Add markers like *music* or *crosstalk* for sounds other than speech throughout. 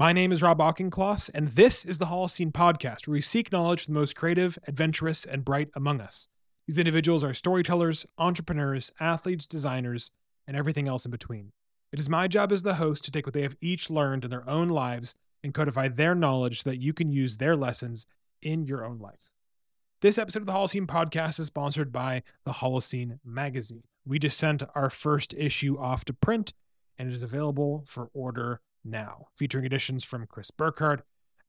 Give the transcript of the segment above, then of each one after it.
My name is Rob Auchincloss, and this is the Holocene Podcast, where we seek knowledge from the most creative, adventurous, and bright among us. These individuals are storytellers, entrepreneurs, athletes, designers, and everything else in between. It is my job as the host to take what they have each learned in their own lives and codify their knowledge so that you can use their lessons in your own life. This episode of the Holocene podcast is sponsored by the Holocene magazine. We just sent our first issue off to print, and it is available for order now, featuring additions from Chris Burkard,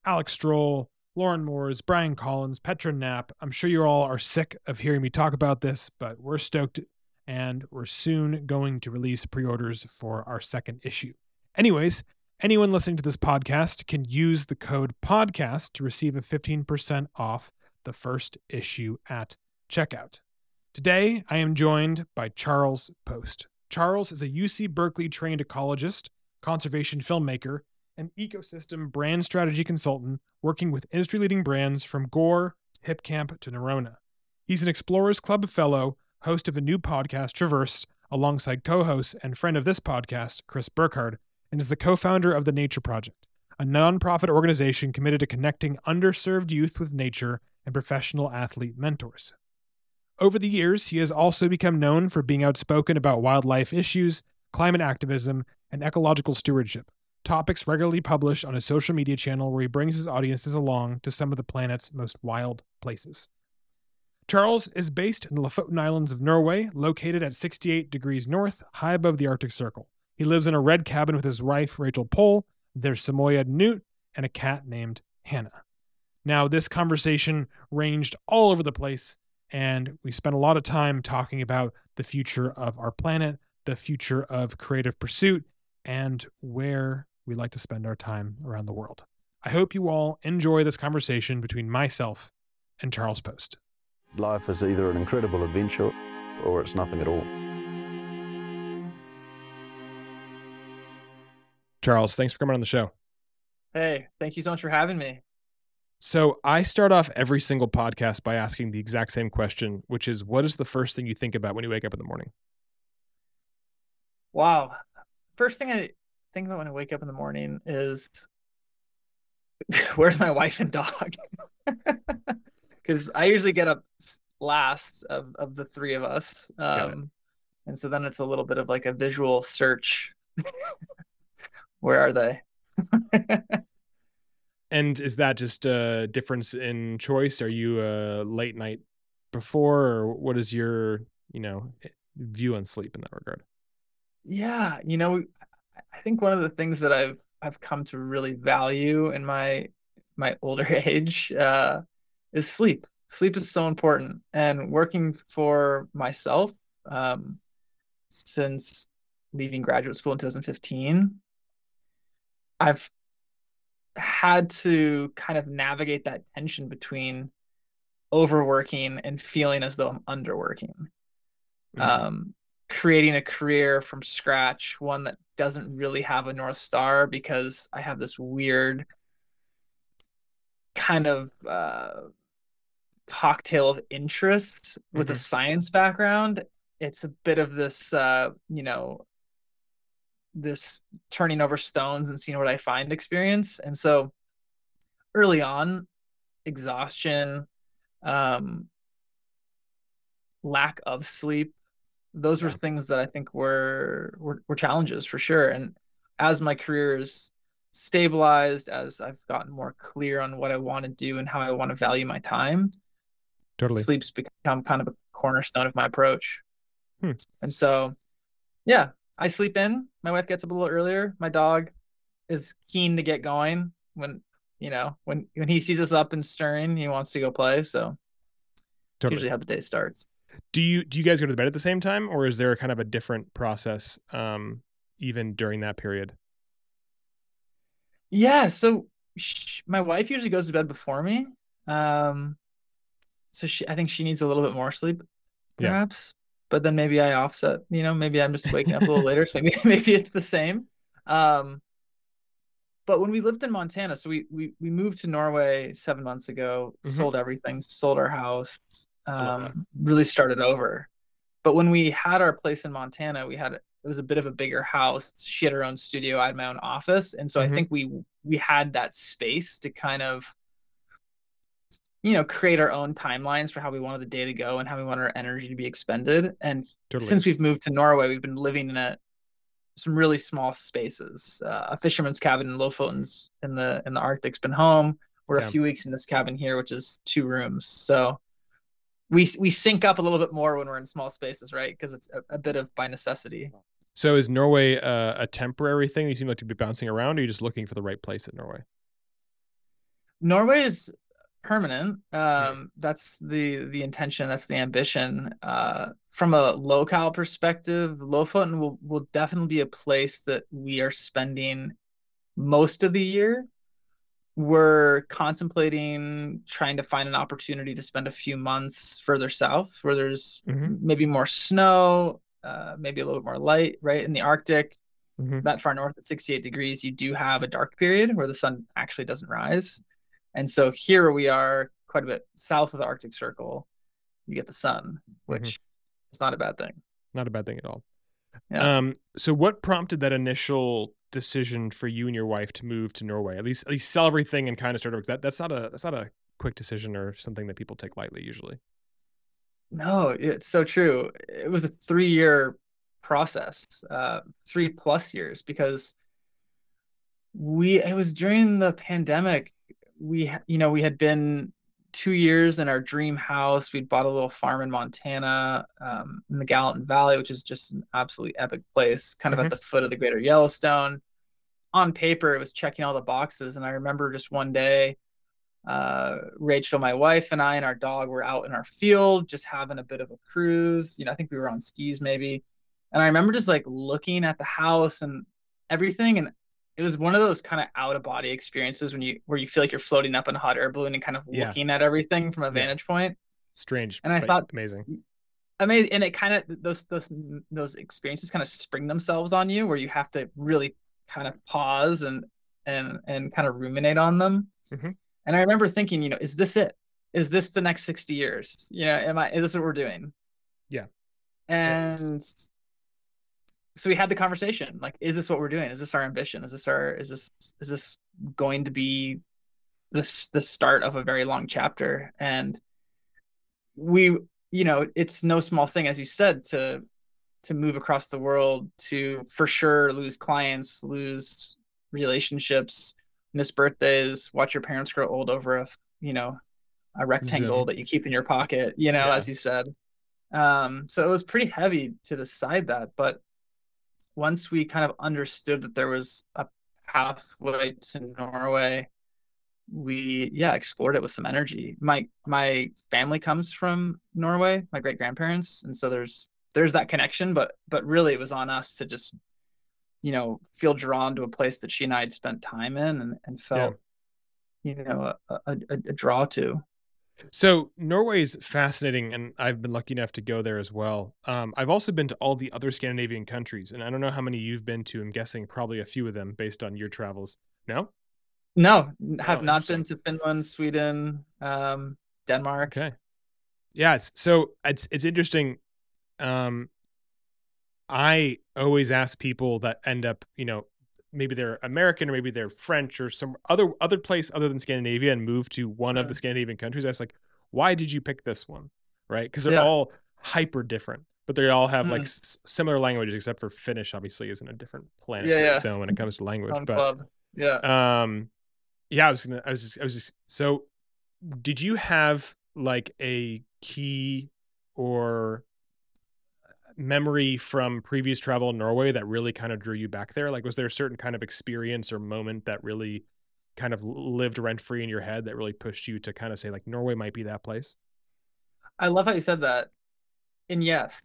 Alex Strohl, Lauren Moores, Brian Collins, Petra Knapp. I'm sure you all are sick of hearing me talk about this, but we're stoked and we're soon going to release pre orders for our second issue. Anyways, anyone listening to this podcast can use the code podcast to receive a 15% off the first issue at checkout. Today, I am joined by Charles Post. Charles is a UC Berkeley trained ecologist, conservation filmmaker, and ecosystem brand strategy consultant working with industry leading brands from Gore, Hipcamp to Nerona. He's an Explorers Club fellow, host of a new podcast, Traversed, alongside co host and friend of this podcast, Chris Burkard, and is the co founder of The Nature Project, a nonprofit organization committed to connecting underserved youth with nature and professional athlete mentors. Over the years, he has also become known for being outspoken about wildlife issues, climate activism, and ecological stewardship, topics regularly published on his social media channel where he brings his audiences along to some of the planet's most wild places. Charles is based in the Lofoten Islands of Norway, located at 68 degrees north, high above the Arctic Circle. He lives in a red cabin with his wife, Rachel Pohl, their Samoyed Newt, and a cat named Hannah. Now, this conversation ranged all over the place, and we spent a lot of time talking about the future of our planet, the future of creative pursuit, and where we like to spend our time around the world. I hope you all enjoy this conversation between myself and Charles Post. Life is either an incredible adventure or it's nothing at all. Charles, thanks for coming on the show. Hey, thank you so much for having me. So, I start off every single podcast by asking the exact same question, which is what is the first thing you think about when you wake up in the morning? Wow. First thing I think about when I wake up in the morning is *laughs* where's my wife and dog? *laughs* Because I usually get up last of, of the three of us. Um, and so then it's a little bit of like a visual search. *laughs* Where are they? and is that just a difference in choice? Are you a late night before, or what is your, you know, view on sleep in that regard? Yeah, you know, I think one of the things that I've I've come to really value in my my older *laughs* age uh, is sleep. Sleep is so important, and working for myself um, since leaving graduate school in 2015, I've had to kind of navigate that tension between overworking and feeling as though I'm underworking. Mm-hmm. Um, creating a career from scratch, one that doesn't really have a North Star because I have this weird kind of uh, cocktail of interests with mm-hmm. a science background. It's a bit of this, uh, you know, this turning over stones and seeing what I find experience. And so early on, exhaustion, um, lack of sleep, those were things that I think were, were were challenges for sure. And as my career is stabilized, as I've gotten more clear on what I want to do and how I want to value my time, totally sleep's become kind of a cornerstone of my approach. Hmm. And so, yeah, I sleep in. My wife gets up a little earlier. My dog is keen to get going when you know when when he sees us up and stirring, he wants to go play. So totally. usually how the day starts do you do you guys go to bed at the same time or is there kind of a different process um even during that period yeah so she, my wife usually goes to bed before me um so she i think she needs a little bit more sleep perhaps yeah. but then maybe i offset you know maybe i'm just waking up a little *laughs* later so maybe *laughs* maybe it's the same um but when we lived in montana so we we, we moved to norway seven months ago mm-hmm. sold everything sold our house um, really started over. But when we had our place in Montana, we had it was a bit of a bigger house. She had her own studio, I had my own office, and so Mhm. I think we we had that space to kind of you know create our own timelines for how we wanted the day to go and how we wanted our energy to be expended. And Totally. since we've moved to Norway, we've been living in a some really small spaces. Uh, a fisherman's cabin in Lofoten's in the in the Arctic's been home. We're Yeah. a few weeks in this cabin here, which is two rooms. So we we sync up a little bit more when we're in small spaces, right? Because it's a, a bit of by necessity. so is Norway uh, a temporary thing? You seem like to be bouncing around, or are you just looking for the right place in Norway? Norway is permanent. Um, that's the the intention. That's the ambition. Uh, from a locale perspective, Lofoten will will definitely be a place that we are spending most of the year. We're contemplating trying to find an opportunity to spend a few months further south, where there's Mhm. maybe more snow, uh, maybe a little bit more light. Right in the Arctic, Mhm. that far north at 68 degrees, you do have a dark period where the sun actually doesn't rise. And so here we are quite a bit south of the Arctic Circle. You get the sun, which is not a bad thing. Not a bad thing at all. Yeah. Um, so what prompted that initial decision for you and your wife to move to Norway? At least, at least sell everything and kind of start That that's not a that's not a quick decision or something that people take lightly usually. No, it's so true. It was a three year process, uh, three plus years, because we, it was during the pandemic. We, you know, we had been two years in our dream house. We'd bought a little farm in Montana, um, in the Gallatin Valley, which is just an absolutely epic place, kind of Mhm. at the foot of the Greater Yellowstone. On paper, it was checking all the boxes. And I remember just one day, uh, Rachel, my wife, and I and our dog were out in our field, just having a bit of a cruise. You know, I think we were on skis maybe. And I remember just like looking at the house and everything. And it was one of those kind of out of body experiences when you where you feel like you're floating up in a hot air balloon and kind of Yeah. looking at everything from a Yeah. vantage point. Strange, And I thought- amazing. Amazing. And it kind of those those those experiences kind of spring themselves on you where you have to really kind of pause and and and kind of ruminate on them. Mhm. And I remember thinking, you know, is this it? Is this the next 60 years? You know, am I is this what we're doing? Yeah. And so we had the conversation, like, is this what we're doing? Is this our ambition? Is this our is this is this going to be this the start of a very long chapter? And we, you know, it's no small thing, as you said, to to move across the world to for sure lose clients, lose relationships, miss birthdays, watch your parents grow old over a you know a rectangle Zoom. that you keep in your pocket, you know, Yeah. as you said. Um, so it was pretty heavy to decide that, but once we kind of understood that there was a pathway to Norway, we yeah explored it with some energy. My my family comes from Norway, my great grandparents, and so there's there's that connection, but but really it was on us to just you know feel drawn to a place that she and I had spent time in and, and felt you know a, a a draw to. So Norway is fascinating, and I've been lucky enough to go there as well. Um, I've also been to all the other Scandinavian countries, and I don't know how many you've been to. I'm guessing probably a few of them based on your travels. No, No, have Oh, not been to Finland, Sweden, um, Denmark. okay, yeah. It's, so it's it's interesting. Um, I always ask people that end up, you know, maybe they're American or maybe they're French or some other other place other than Scandinavia and move to one of the Mm. Scandinavian countries. I was like, why did you pick this one? Right? Because they're Yeah. all hyper different, but they all have like Mm. s- similar languages, except for Finnish. Obviously, is in a different planet. yeah. So when it comes to language, but club. Yeah. um, yeah, I was gonna, I was just, I was just. So, did you have like a key or memory from previous travel in Norway that really kind of drew you back there? Like, was there a certain kind of experience or moment that really kind of lived rent free in your head that really pushed you to kind of say like Norway might be that place? I love how you said that. And yes,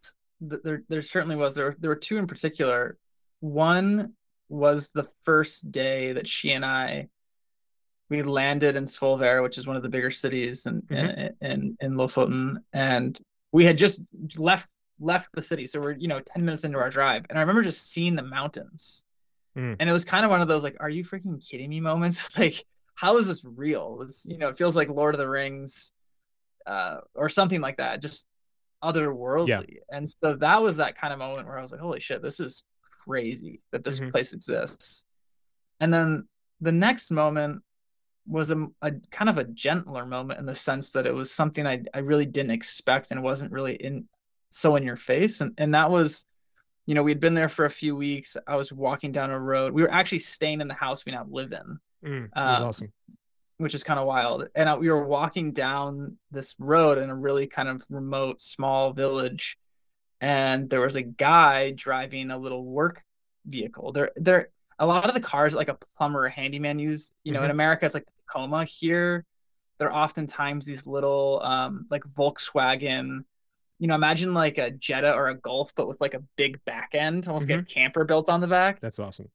th- there there certainly was. There were, there were two in particular. One was the first day that she and I we landed in Svolvær, which is one of the bigger cities in mm-hmm. in, in in Lofoten, and we had just left left the city. So we're you know ten minutes into our drive, and I remember just seeing the mountains, Mm. and it was kind of one of those like, "Are you freaking kidding me?" *laughs* moments. like, how is this real? It's you know, it feels like Lord of the Rings, uh, or something like that. Just otherworldly. And so that was that kind of moment where I was like, holy shit, this is crazy that this Mhm. place exists. And then the next moment was a, a kind of a gentler moment in the sense that it was something I, I really didn't expect and wasn't really in so in your face. And and that was, you know, we had been there for a few weeks. I was walking down a road. We were actually staying in the house we now live in Mm, Uh, awesome. which is kind of wild. And I, we were walking down this road in a really kind of remote, small village, and there was a guy driving a little work vehicle. There, there, a lot of the cars like a plumber or handyman use. You know, in America, it's like the Tacoma. Here, they're oftentimes these little, um, like Volkswagen. You know, imagine like a Jetta or a Golf, but with like a big back end, almost like a camper built on the back. That's awesome.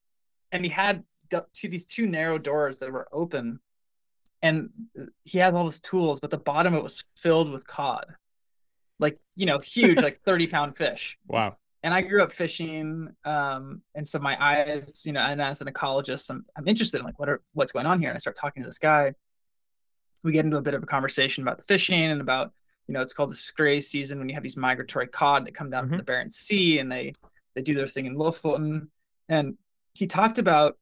and he had two these two narrow doors that were open and he had all his tools but the bottom of it was filled with cod. Like you know huge like *laughs* 30 pound fish. Wow. and i grew up fishing um and so my eyes you know and as an ecologist i'm, I'm interested in like what are what's going on here? And i start talking to this guy. We get into a bit of a conversation about the fishing and about you know it's called the skrei season when you have these migratory cod that come down Mhm. from the Barents Sea and they they do their thing in Lofoten and he talked about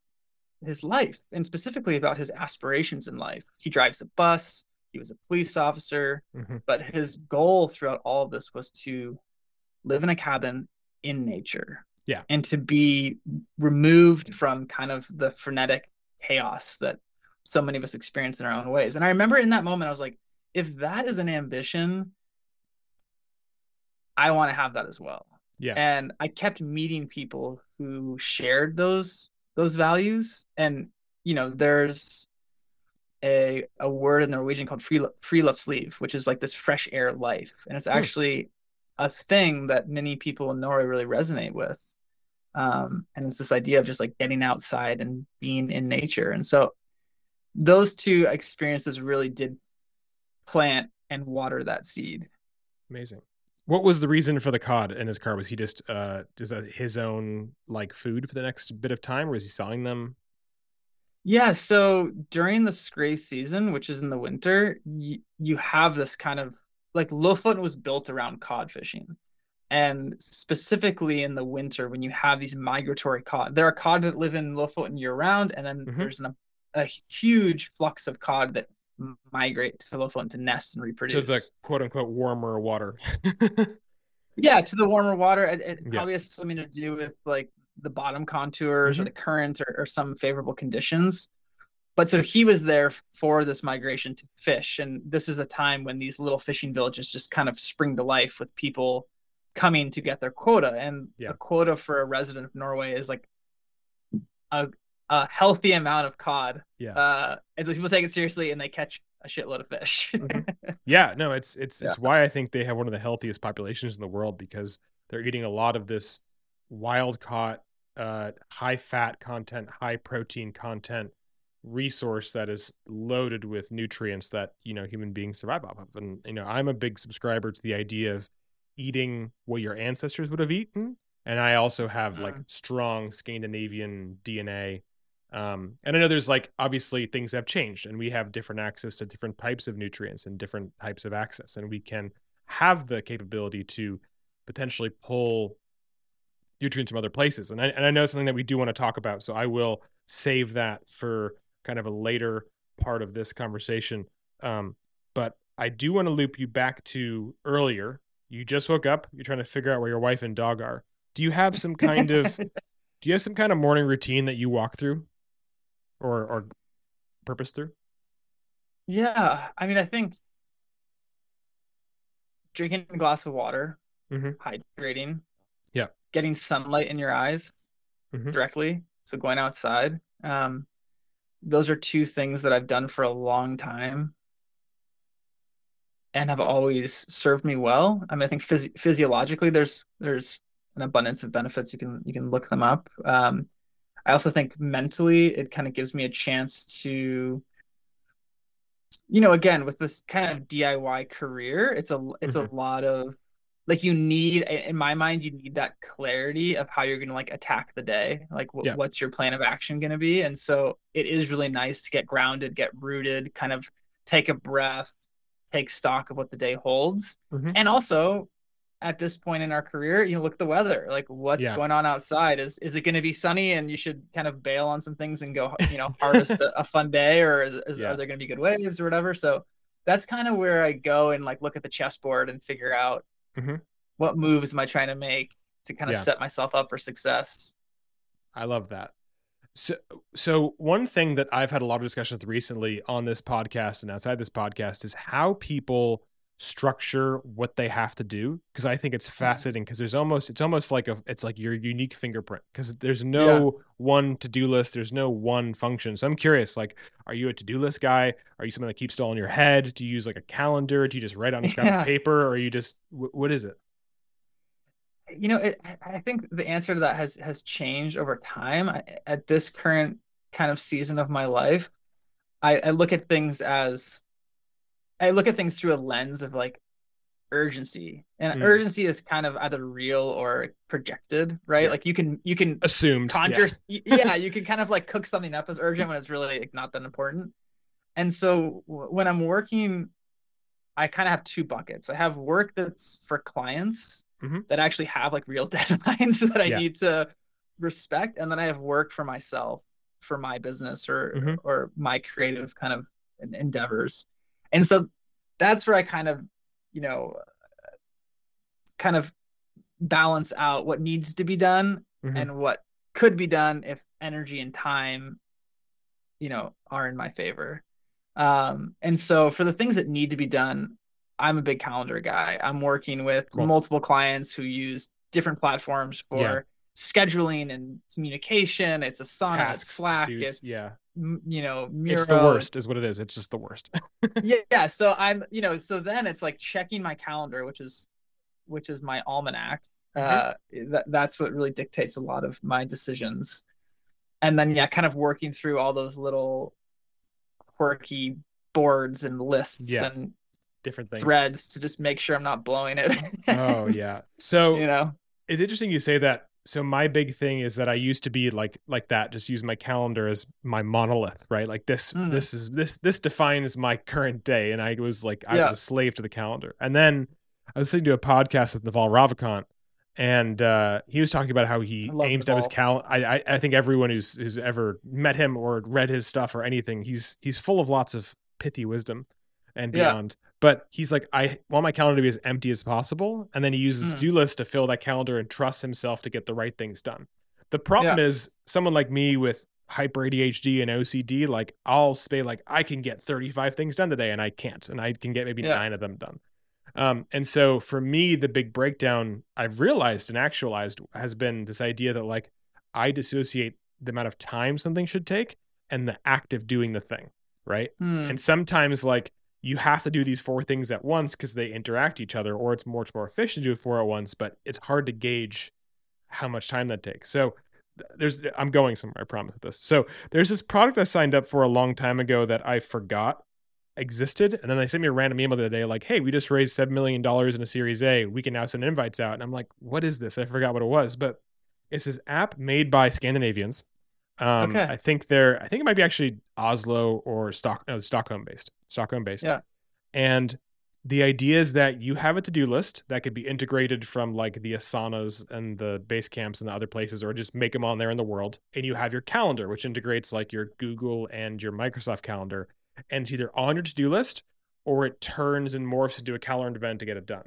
his life and specifically about his aspirations in life he drives a bus he was a police officer Mhm. but his goal throughout all of this was to live in a cabin in nature Yeah. and to be removed from kind of the frenetic chaos that so many of us experience in our own ways and i remember in that moment i was like if that is an ambition i want to have that as well. Yeah. and i kept meeting people who shared those those values. And you know there's a a word in Norwegian called free friluftsliv, which is like this fresh air life, and it's actually a thing that many people in Norway really resonate with. Um, and it's this idea of just like getting outside and being in nature, and so those two experiences really did plant and water that seed. Amazing. What was the reason for the cod in his car? Was he just uh just uh, his own like food for the next bit of time, or is he selling them? Yeah, so during the skrei season, which is in the winter, you, you have this kind of like Lofoten was built around cod fishing. And specifically in the winter, when you have these migratory cod, there are cod that live in Lofoten year round, and then Mhm. there's an, a huge flux of cod that migrate to the Lofoten to nest and reproduce. To the quote unquote warmer water. *laughs* Yeah, to the warmer water. It, it Yeah. probably has something to do with like the bottom contours Mm-hmm. or the current or, or some favorable conditions. But so he was there for this migration to fish. And this is a time when these little fishing villages just kind of spring to life with people coming to get their quota. And Yeah. a quota for a resident of Norway is like a, a healthy amount of cod. yeah. Uh, and so people take it seriously and they catch a shitload of fish. *laughs* Yeah, no, it's it's Yeah. it's why I think they have one of the healthiest populations in the world because they're eating a lot of this wild caught, uh, high fat content, high protein content resource that is loaded with nutrients that you know human beings survive off of. And you know, I'm a big subscriber to the idea of eating what your ancestors would have eaten, and I also have like Mm. strong Scandinavian DNA. Um, and I know there's like obviously things have changed and we have different access to different types of nutrients and different types of access, and we can have the capability to potentially pull nutrients from other places. And I, and I know something that we do want to talk about, so I will save that for kind of a later part of this conversation. Um, but I do want to loop you back to earlier. You just woke up. You're trying to figure out where your wife and dog are. Do you have some kind of *laughs* do you have some kind of morning routine that you walk through, or or purpose through? Yeah, I mean, I think drinking a glass of water, Mhm. hydrating, Yeah. getting sunlight in your eyes Mhm. directly, so going outside. Um, those are two things that I've done for a long time and have always served me well. I mean, I think phys physiologically there's there's an abundance of benefits. You can you can look them up. Um, I also think mentally it kind of gives me a chance to you know, again, with this kind of DIY career, it's a it's a lot of like you need in my mind you need that clarity of how you're going to like attack the day like Yeah. what's your plan of action going to be and so it is really nice to get grounded get rooted kind of take a breath take stock of what the day holds Mhm. and also at this point in our career, you know, look at the weather. Like what's Yeah. going on outside? Is is it going to be sunny and you should kind of bail on some things and go, you know, harvest a, a fun day, or is, Yeah. are there going to be good waves or whatever? So that's kind of where I go and like look at the chessboard and figure out Mhm. what moves am I trying to make to kind of Yeah. set myself up for success. I love that. So, so one thing that I've had a lot of discussions recently on this podcast and outside this podcast is how people structure what they have to do because I think it's mm-hmm. fascinating because there's almost it's almost like a it's like your unique fingerprint because there's no one to-do list there's no one function. So I'm curious like are you a to-do list guy? Are you someone that keeps it all in your head? Do you use like a calendar? Do you just write on a scrap Yeah. of paper or are you just wh- what is it? You know it, I- i think the answer to that has has changed over time. I, at this current kind of season of my life I, I look at things as i look at things through a lens of like urgency and Mm. urgency is kind of either real or projected right Yeah. like you can you can assumed yeah. conjure y- yeah you can kind of like cook something up as urgent when it's really like not that important and so w- when i'm working i kind of have two buckets i have work that's for clients Mhm. that actually have like real *laughs* deadlines that i Yeah. need to respect and then i have work for myself for my business or Mhm. or my creative kind of endeavors and so that's where i kind of you know kind of balance out what needs to be done Mhm. and what could be done if energy and time you know are in my favor um and so for the things that need to be done i'm a big calendar guy i'm working with Cool. multiple clients who use different platforms for Yeah. scheduling and communication it's asana it's Tasks, slack dudes, it's yeah you know Miro, it's the worst is what it is. It's just the worst. *laughs* Yeah, yeah so i'm you know so then it's like checking my calendar which is which is my almanac uh that, that's what really dictates a lot of my decisions. And then yeah kind of working through all those little quirky boards and lists Yeah. and different things. threads to just make sure i'm not blowing it. Oh yeah. *laughs* So you know? it's interesting you say that so my big thing is that i used to be like like that just use my calendar as my monolith right like this Mm. this is this this defines my current day and i was like i Yeah. was a slave to the calendar and then i was listening to a podcast with naval ravikant and uh, he was talking about how he aims to have his cal. I, I I think everyone who's who's ever met him or read his stuff or anything, he's he's full of lots of pithy wisdom and Yeah. But he's like, I want my calendar to be as empty as possible, and then he uses Mm. to do list to fill that calendar and trusts himself to get the right things done. The problem is someone like me with hyper ADHD and OCD, like I'll say like I can get 35 things done today and I can't, and I can get maybe Yeah. nine of them done. Um, and so for me, the big breakdown I've realized and actualized has been this idea that like I dissociate the amount of time something should take and the act of doing the thing, right? Hmm. And sometimes like you have to do these four things at once because they interact each other, or it's much more efficient to do four at once, but it's hard to gauge how much time that takes. So there's I'm going somewhere, I promise with this. So there's this product I signed up for a long time ago that I forgot existed. And then they sent me a random email the other day, like, hey, we just raised seven million dollars in a series A. We can now send invites out. And I'm like, what is this? I forgot what it was. But it's this app made by Scandinavians. Um, Okay. I think they're I think it might be actually Oslo or Stock no, Stockholm based. Stockholm based. Yeah. And the idea is that you have a to-do list that could be integrated from like the Asanas and the base camps and the other places, or just make them on there in the world. And you have your calendar, which integrates like your Google and your Microsoft calendar. And it's either on your to-do list or it turns and morphs into a calendar event to get it done.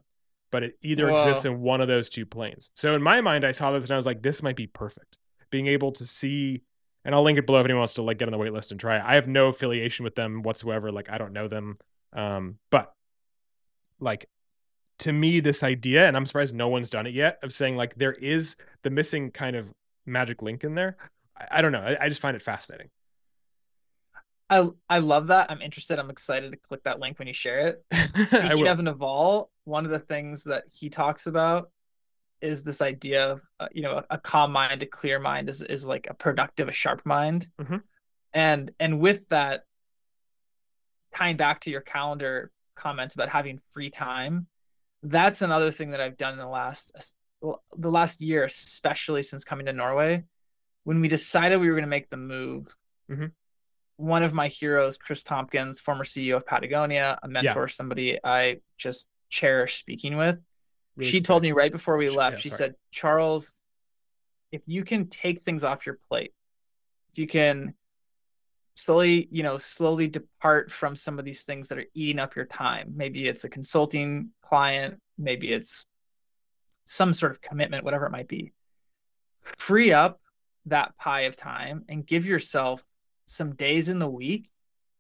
But it either Whoa. exists in one of those two planes. So in my mind, I saw this and I was like, this might be perfect. Being able to see and I'll link it below if anyone wants to like get on the wait list and try it. I have no affiliation with them whatsoever. Like I don't know them. Um, but like to me, this idea, and I'm surprised no one's done it yet, of saying like there is the missing kind of magic link in there. I, I don't know. I, I just find it fascinating. I I love that. I'm interested. I'm excited to click that link when you share it. *laughs* Speaking of Naval, one of the things that he talks about is this idea of uh, you know a, calm mind, a clear mind is is like a productive, a sharp mind, Mhm. and and with that, tying back to your calendar comments about having free time, that's another thing that I've done in the last the last year, especially since coming to Norway, when we decided we were going to make the move. Mhm. One of my heroes, Kris Tompkins, former CEO of Patagonia, a mentor, somebody I just cherish speaking with. Really she quick. told me right before we left, yeah, she said, Charles, if you can take things off your plate, if you can slowly, you know, slowly depart from some of these things that are eating up your time. Maybe it's a consulting client, maybe it's some sort of commitment, whatever it might be. Free up that pie of time and give yourself some days in the week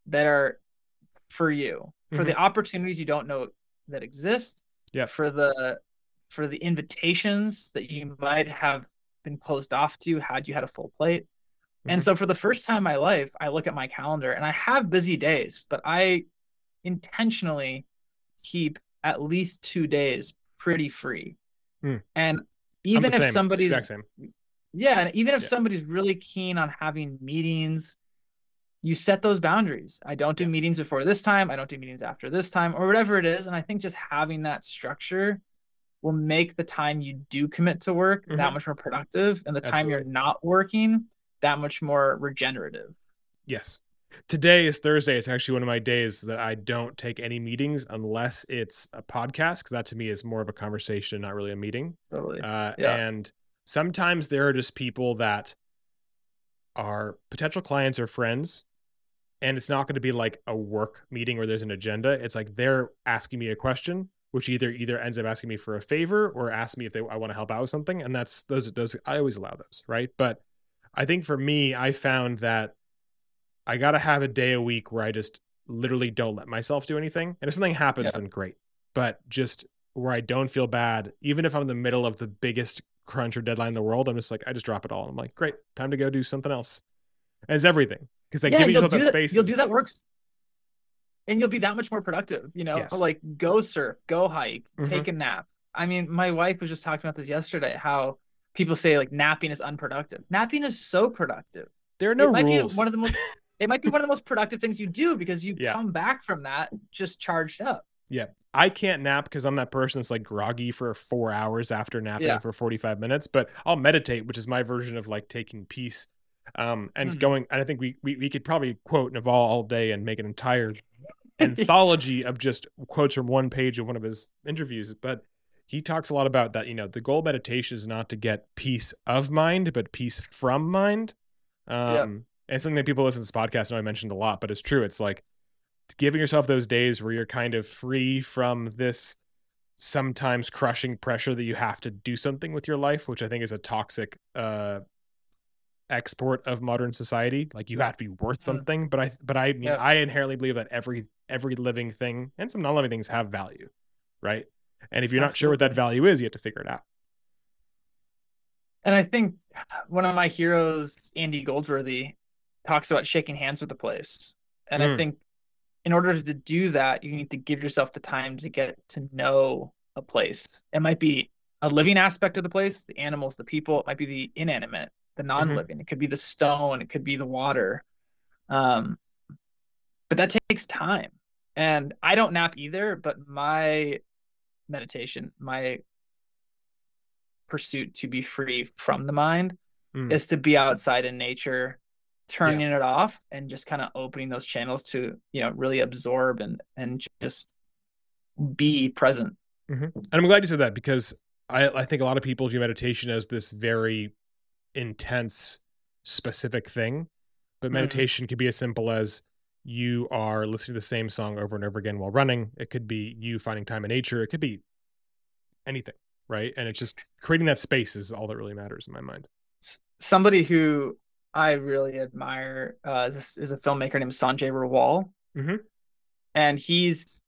that are for you, for the mm-hmm. opportunities you don't know that exist, Yeah. for the for the invitations that you might have been closed off to had you had a full plate. And Mhm. so for the first time in my life, I look at my calendar and I have busy days, but I intentionally keep at least two days pretty free. Hmm. And even if same, somebody's exact same. yeah, and even if Yeah. somebody's really keen on having meetings, you set those boundaries. I don't do Yeah. meetings before this time, I don't do meetings after this time, or whatever it is. And I think just having that structure will make the time you do commit to work Mhm. that much more productive, and the time you're not working that much more regenerative. Yes. Today is Thursday. It's actually one of my days that I don't take any meetings unless it's a podcast, because that to me is more of a conversation, not really a meeting. Totally. Uh, Yeah. And sometimes there are just people that are potential clients or friends, and it's not going to be like a work meeting where there's an agenda. It's like they're asking me a question, which either either ends up asking me for a favor or ask me if they I want to help out with something, and that's those those I always allow those, right? But I think for me, I found that I got to have a day a week where I just literally don't let myself do anything, and if something happens, Yeah. then great. But just where I don't feel bad, even if I'm in the middle of the biggest crunch or deadline in the world, I'm just like, I just drop it all. I'm like, great, time to go do something else. And it's everything because like yeah, giving yourself that that. space. You'll do that works, and you'll be that much more productive. You know, Yes. like go surf, go hike, Mhm. take a nap. I mean, my wife was just talking about this yesterday. How people say like napping is unproductive. Napping is so productive. There are no it might rules. be one of the most. It might be one of the most *laughs* productive things you do because you Yeah. come back from that just charged up. Yeah. I can't nap because I'm that person that's like groggy for four hours after napping Yeah. for 45 minutes, but I'll meditate, which is my version of like taking peace. Um, and Mhm. going, and I think we, we we could probably quote Naval all day and make an entire *laughs* anthology of just quotes from one page of one of his interviews. But he talks a lot about that, you know, the goal of meditation is not to get peace of mind, but peace from mind. Um, and something that people listen to this podcast know I mentioned a lot, but it's true. It's like giving yourself those days where you're kind of free from this sometimes crushing pressure that you have to do something with your life, which I think is a toxic uh export of modern society. Like you have to be worth Mm. something. But I but I mean Yeah. I inherently believe that every every living thing and some non-living things have value. Right. And if you're not sure what that value is, you have to figure it out. And I think one of my heroes, Andy Goldsworthy, talks about shaking hands with the place. And I Mm. think in order to do that, you need to give yourself the time to get to know a place. It might be a living aspect of the place, the animals, the people, it might be the inanimate, the non-living. It could be the stone, it could be the water. Um, but that takes time. And I don't nap either, but my meditation, my pursuit to be free from the mind Mm. is to be outside in nature turning it off and just kind of opening those channels to you know really absorb and and just be present And I'm glad you said that because I, I think a lot of people view meditation as this very intense, specific thing. But Mhm. meditation could be as simple as you are listening to the same song over and over again while running. It could be you finding time in nature. It could be anything, right? And it's just creating that space is all that really matters in my mind. Somebody who i really admire uh is, is a filmmaker named sanjay rawal Mhm. and he's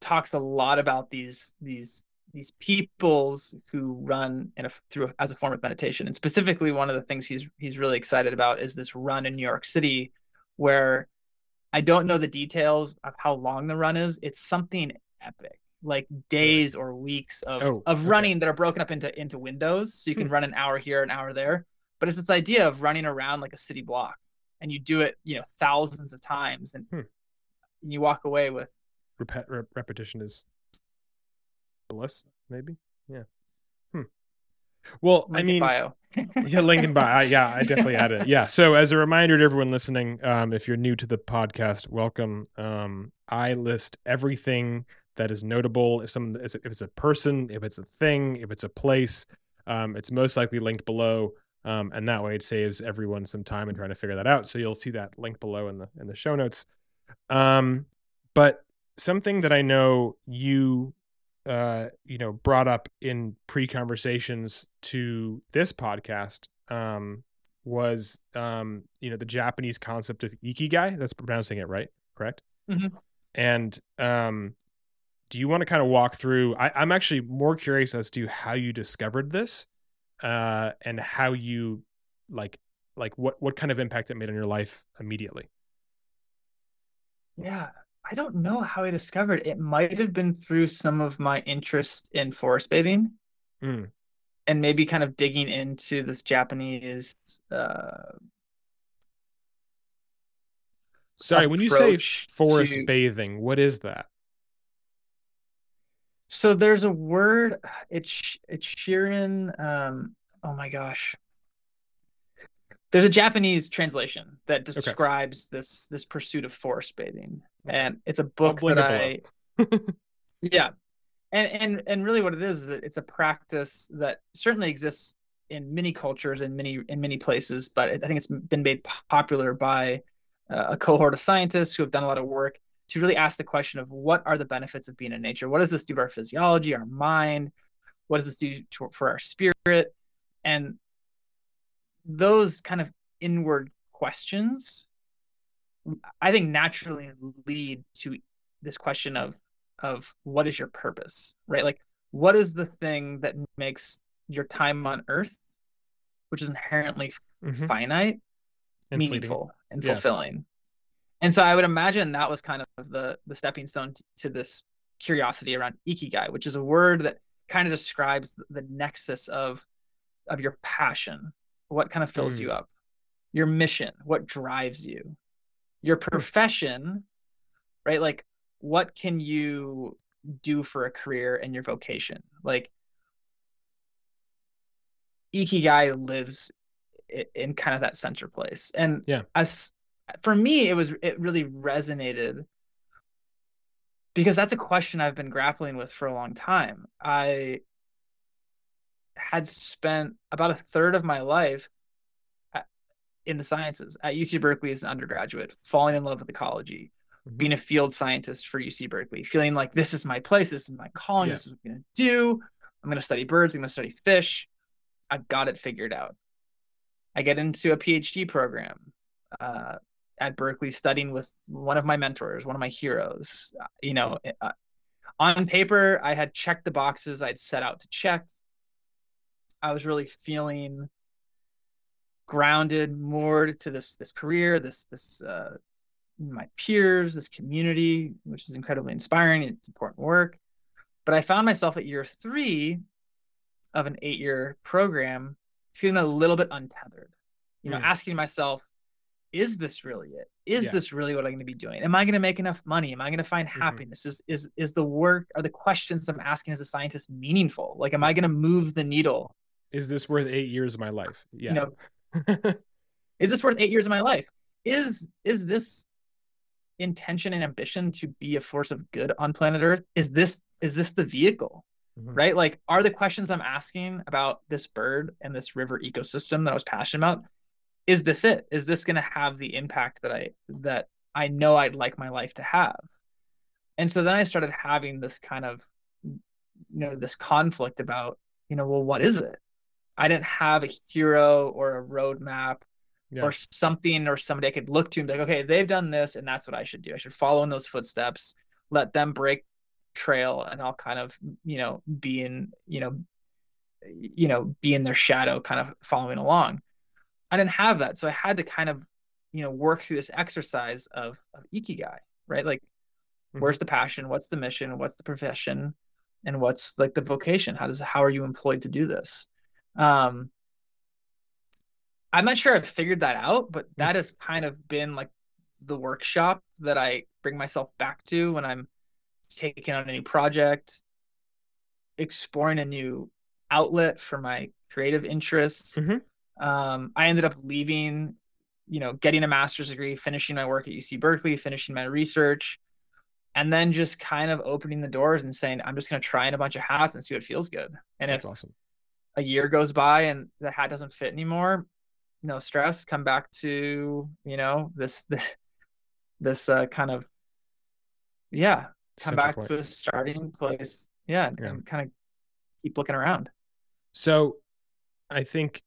talks a lot about these these these peoples who run in a through a, as a form of meditation and specifically one of the things he's he's really excited about is this run in new york city where i don't know the details of how long the run is it's something epic like days or weeks of Oh, of okay. running that are broken up into into windows so you can Hmm. run an hour here an hour there but it's this idea of running around like a city block and you do it you know thousands of times and Hmm. you walk away with Repet, repetition is bliss, maybe. Yeah. Hmm. Well, I mean, bio *laughs* yeah, Lincoln by I, yeah, I definitely added it. *laughs* Yeah. So as a reminder to everyone listening, um, if you're new to the podcast, welcome. Um, I list everything that is notable. If some if it's a person, if it's a thing, if it's a place, um, it's most likely linked below. Um, and that way it saves everyone some time in trying to figure that out. So you'll see that link below in the in the show notes. Um, but something that I know you uh, you know brought up in pre-conversations to this podcast um, was um, you know the Japanese concept of ikigai. That's pronouncing it right, correct? Mm-hmm. And um, do you want to kind of walk through? I, I'm actually more curious as to how you discovered this uh, and how you like like what what kind of impact it made on your life immediately. Yeah, I don't know how I discovered it. Might have been through some of my interest in forest bathing. Mm. And maybe kind of digging into this Japanese uh Sorry, when you say forest to- bathing, what is that? So there's a word, it's it's Shinrin. Um, oh my gosh. There's a Japanese translation that describes this this pursuit of forest bathing, Okay. and it's a book that I, yeah, and and and really what it is is that it's a practice that certainly exists in many cultures and many in many places, but I think it's been made popular by uh, a cohort of scientists who have done a lot of work to really ask the question of what are the benefits of being in nature? What does this do to our physiology, our mind? What does this do to, for our spirit? And those kind of inward questions, I think, naturally lead to this question of of what is your purpose, right? Like, what is the thing that makes your time on Earth, which is inherently Mhm. finite, And fleeting. meaningful and Yeah. fulfilling. And so I would imagine that was kind of the the stepping stone t- to this curiosity around ikigai, which is a word that kind of describes the, the nexus of of your passion, what kind of fills Mm. you up, your mission, what drives you, your profession, right? Like what can you do for a career and your vocation? Like ikigai lives in kind of that center place. And Yeah. as for me, it was it really resonated because that's a question I've been grappling with for a long time. I had spent about a third of my life at- in the sciences at UC Berkeley as an undergraduate, falling in love with ecology, Mhm. being a field scientist for UC Berkeley, feeling like this is my place, this is my calling, Yeah. this is what I'm going to do. I'm going to study birds, I'm going to study fish. I've got it figured out. I get into a PhD program uh, at Berkeley, studying with one of my mentors, one of my heroes. You know, uh, on paper, I had checked the boxes I'd set out to check. I was really feeling grounded, moored to this this career, this this uh, my peers, this community, which is incredibly inspiring. It's important work. But I found myself at year three of an eight year program feeling a little bit untethered, you know, Mm. asking myself, is this really it? Is Yeah. this really what I'm going to be doing? Am I going to make enough money? Am I going to find Mhm. happiness? Is, is, is the work, are the questions I'm asking as a scientist meaningful? Like, am I going to move the needle? Is this worth eight years of my life? Yeah. You know, *laughs* is this worth eight years of my life? Is, is this intention and ambition to be a force of good on planet Earth? Is this, is this the vehicle? Mhm. right? Like, are the questions I'm asking about this bird and this river ecosystem that I was passionate about, is this it? Is this going to have the impact that I that I know I'd like my life to have? And so then I started having this kind of, you know, this conflict about, you know, well, what is it? I didn't have a hero or a roadmap Yeah. or something or somebody I could look to and be like, okay, they've done this and that's what I should do. I should follow in those footsteps, let them break trail and I'll kind of, you know, be in, you know, you know, be in their shadow kind of following along. I didn't have that. So I had to kind of, you know, work through this exercise of, of ikigai, right? Like Mhm. where's the passion? What's the mission? What's the profession? And what's like the vocation? How does how are you employed to do this? Um I'm not sure I've figured that out, but that has kind of been like the workshop that I bring myself back to when I'm taking on a new project, exploring a new outlet for my creative interests. Mhm. Um, I ended up leaving, you know, getting a master's degree, finishing my work at UC Berkeley, finishing my research, and then just kind of opening the doors and saying, I'm just going to try in a bunch of hats and see what feels good. And That's if awesome. A year goes by and the hat doesn't fit anymore, no stress. Come back to you know this *laughs* this this uh, kind of yeah. Come back point. to a starting place. Yeah, and, Yeah. and kind of keep looking around. So I think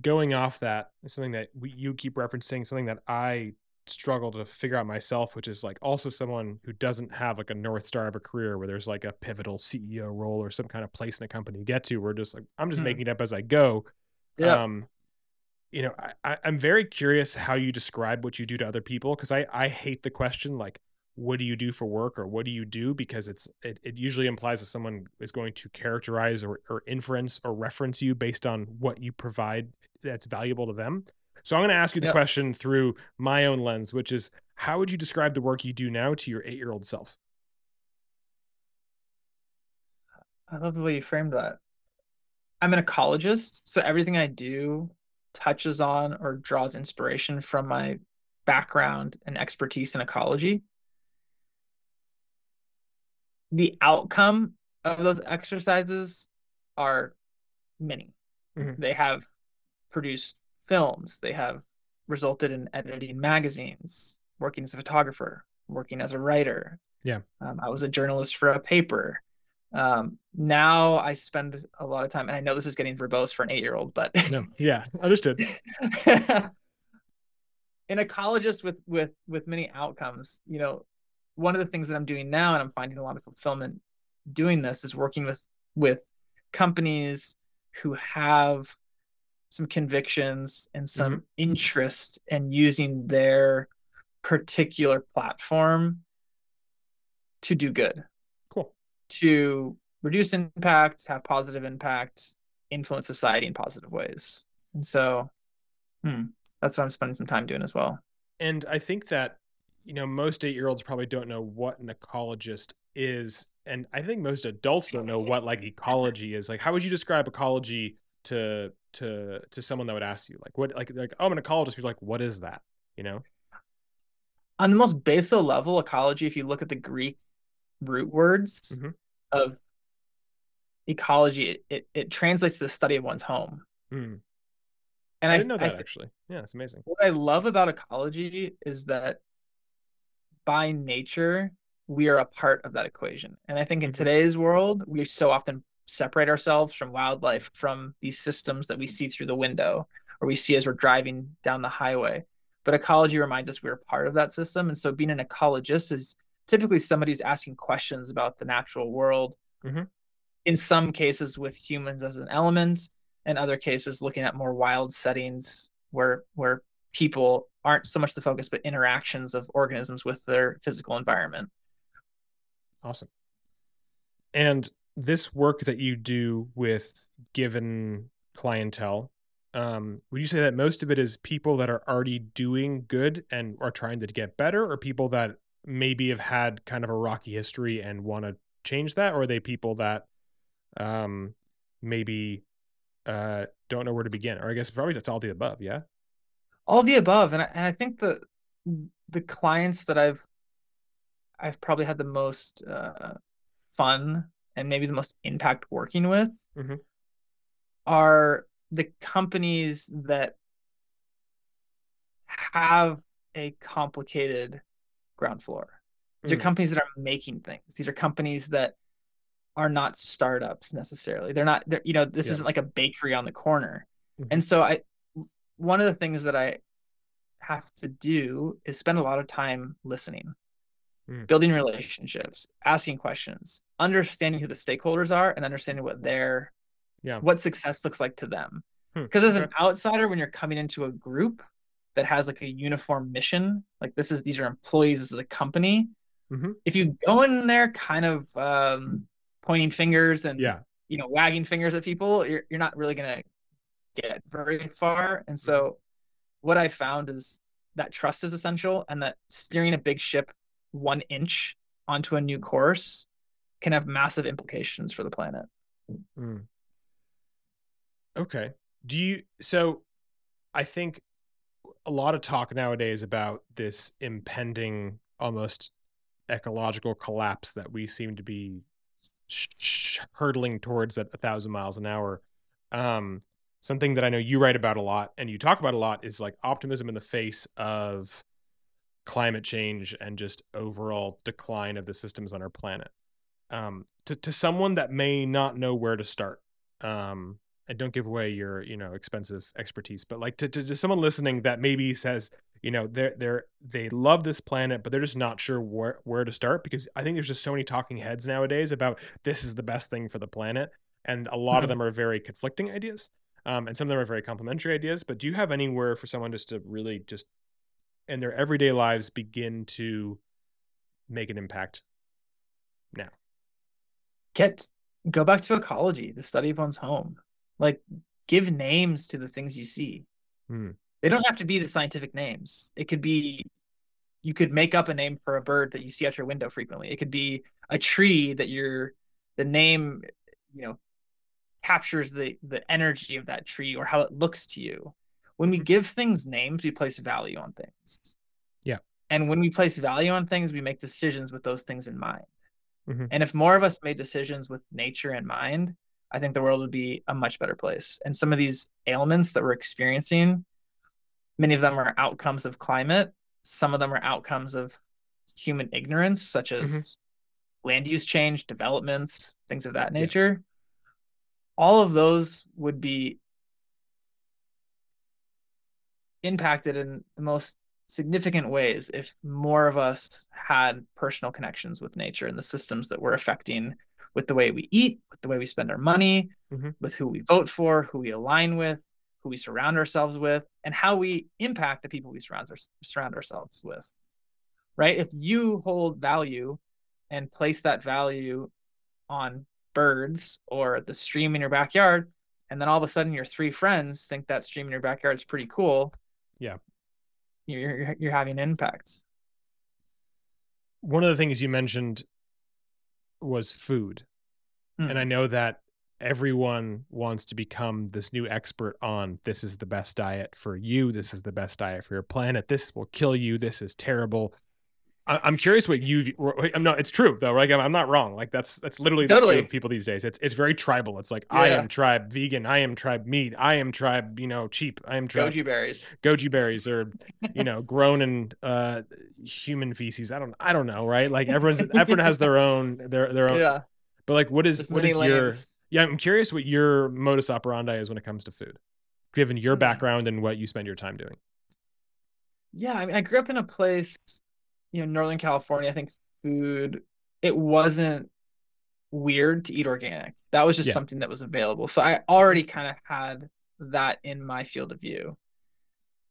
going off that is something that we, you keep referencing, something that I struggle to figure out myself, which is like also someone who doesn't have like a North Star of a career where there's like a pivotal CEO role or some kind of place in a company to get to. We're just like, I'm just Hmm. making it up as I go. Yeah. Um, you know, I, I, I'm very curious how you describe what you do to other people because I, I hate the question like, what do you do for work or what do you do because it's it, it usually implies that someone is going to characterize or, or inference or reference you based on what you provide that's valuable to them so i'm going to ask you the Yep. question through my own lens which is how would you describe the work you do now to your eight year old self I love the way you framed that. I'm an ecologist, so everything I do touches on or draws inspiration from my background and expertise in ecology. The outcome of those exercises are many. Mhm. They have produced films, they have resulted in editing magazines, working as a photographer, working as a writer. Yeah. Um, I was a journalist for a paper. Um, now I spend a lot of time, and I know this is getting verbose for an eight-year-old, but *laughs* no yeah understood *laughs* an ecologist with with with many outcomes you know one of the things that i'm doing now and i'm finding a lot of fulfillment doing this is working with with companies who have some convictions and some interest in using their particular platform to do good. Cool. To reduce impact have positive impact influence society in positive ways. And so hmm, that's what i'm spending some time doing as well. And i think that you know most eight year olds probably don't know what an ecologist is. And i think most adults don't know what like ecology is. Like how would you describe ecology to to to someone that would ask you like what like like oh i'm an ecologist. People like what is that? You know? On the most basal level ecology if you look at the greek root words Mhm. of ecology it, it, it translates to the study of one's home. Hmm. and i i, didn't know that thi- actually. Yeah it's amazing. what i love about ecology is that by nature we are a part of that equation. And i think in Mhm. today's world we are so often separate ourselves from wildlife from these systems that we see through the window or we see as we're driving down the highway. But ecology reminds us we're part of that system. And so being an ecologist is typically somebody who's asking questions about the natural world. Mhm. in some cases with humans as an element in other cases looking at more wild settings where where people aren't so much the focus but interactions of organisms with their physical environment. Awesome. And this work that you do with given clientele um, would you say that most of it is people that are already doing good and are trying to get better or people that maybe have had kind of a rocky history and want to change that or are they people that um, maybe uh, don't know where to begin? Or i guess probably that's all the above yeah? All the above and I, and I think the the clients that I've I've probably had the most uh, fun and maybe the most impact working with Mhm. are the companies that have a complicated ground floor. These Mm. are companies that are making things. These are companies that are not startups necessarily. They're not. They're, you know, this Yeah. isn't like a bakery on the corner. Mhm. And so I, one of the things that I have to do is spend a lot of time listening, Mm. building relationships, asking questions, understanding who the stakeholders are, and understanding what their Yeah. what success looks like to them. Hmm, Because as an outsider, when you're coming into a group that has like a uniform mission, like this is these are employees, this is a company. Mhm. If you go in there kind of um, pointing fingers and yeah you know wagging fingers at people, you're you're not really gonna get very far. And so what I found is that trust is essential and that steering a big ship one inch onto a new course can have massive implications for the planet. Mm. Okay. Do you so I think a lot of talk nowadays about this impending almost ecological collapse that we seem to be sh- sh- hurtling towards at a thousand miles an hour. Um, something that I know you write about a lot and you talk about a lot is like optimism in the face of climate change and just overall decline of the systems on our planet. Um, to to someone that may not know where to start, um, and don't give away your you know expensive expertise, but like to, to, to someone listening that maybe says you know they're they're they love this planet, but they're just not sure where where to start because I think there's just so many talking heads nowadays about this is the best thing for the planet, and a lot mm-hmm. of them are very conflicting ideas. Um, and some of them are very complementary ideas. But do you have anywhere for someone just to really just in their everyday lives begin to make an impact now? Get go back to ecology, the study of one's home. Like give names to the things you see. Hmm. They don't have to be the scientific names. It could be you could make up a name for a bird that you see out your window frequently. It could be a tree that you're the name, you know, captures the the energy of that tree or how it looks to you. When we give things names, we place value on things. Yeah. And when we place value on things, we make decisions with those things in mind. Mm-hmm. And if more of us made decisions with nature in mind, I think the world would be a much better place. And some of these ailments that we're experiencing, many of them are outcomes of climate. Some of them are outcomes of human ignorance, such as mm-hmm. land use change, developments, things of that nature all of those would be impacted in the most significant ways if more of us had personal connections with nature and the systems that we're affecting with the way we eat, with the way we spend our money, mm-hmm. with who we vote for, who we align with, who we surround ourselves with, and how we impact the people we surround, our, surround ourselves with. Right? If you hold value and place that value on birds or the stream in your backyard and then all of a sudden your three friends think that stream in your backyard is pretty cool yeah. You're, you're, having impacts. One of the things you mentioned was food. Mm. and i know that everyone wants to become this new expert on this is the best diet for you. This is the best diet for your planet. This will kill you. This is terrible I'm curious what you. I'm not. It's true though, right? I'm not wrong. Like that's that's literally totally the people these days. It's it's very tribal. It's like yeah. I am tribe vegan. I am tribe meat. I am tribe you know cheap. I am tribe goji berries. Goji berries are *laughs* you know grown in uh, human feces. I don't I don't know right. Like everyone's *laughs* everyone has their own their their own. Yeah. But like, what is There's what is lanes. your? Yeah, I'm curious what your modus operandi is when it comes to food, given your hmm. background and what you spend your time doing. Yeah, I mean, I grew up in a place you know, Northern California, I think food, it wasn't weird to eat organic. That was just yeah. something that was available. So I already kind of had that in my field of view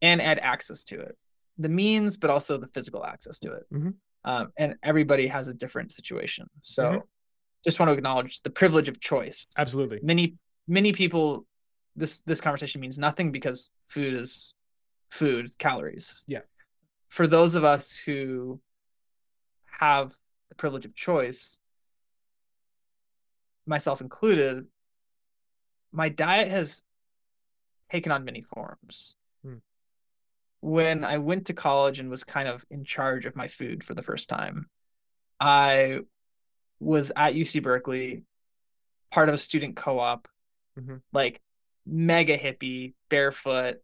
and had access to it. The means, but also the physical access to it. Mm-hmm. Um, and everybody has a different situation. So mm-hmm. just want to acknowledge the privilege of choice. Absolutely. Many, many people, this, this conversation means nothing because food is food, calories. Yeah for those of us who have the privilege of choice, myself included, my diet has taken on many forms. Hmm. When I went to college and was kind of in charge of my food for the first time, I was at UC Berkeley, part of a student co op, mm-hmm. like mega hippie, barefoot,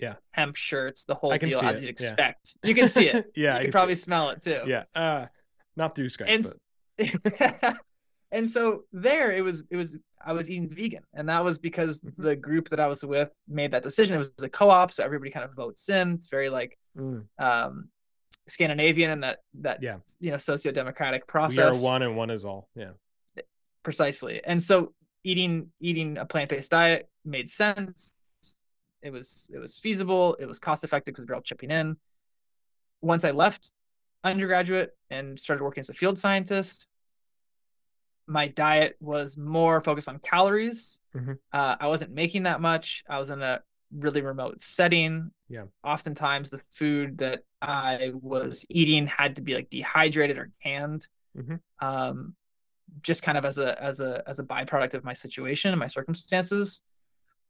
yeah. hemp shirts the whole deal as it. you'd expect. Yeah. you can see it. *laughs* Yeah you can, can probably smell it too. Yeah uh not through skype and, but... *laughs* and so there it was it was i was eating vegan and that was because mm-hmm. the group that i was with made that decision. It was a co-op so everybody kind of votes in. It's very like mm. um scandinavian and that that yeah. you know socio-democratic process we are one and one is all. Yeah. Precisely. And so eating eating a plant-based diet made sense it was it was feasible. It was cost effective because we are all chipping in. Once I left undergraduate and started working as a field scientist, my diet was more focused on calories. Mm-hmm. Uh, I wasn't making that much. I was in a really remote setting. Yeah. Oftentimes, the food that I was eating had to be like dehydrated or canned. Mm-hmm. Um, just kind of as a as a as a byproduct of my situation and my circumstances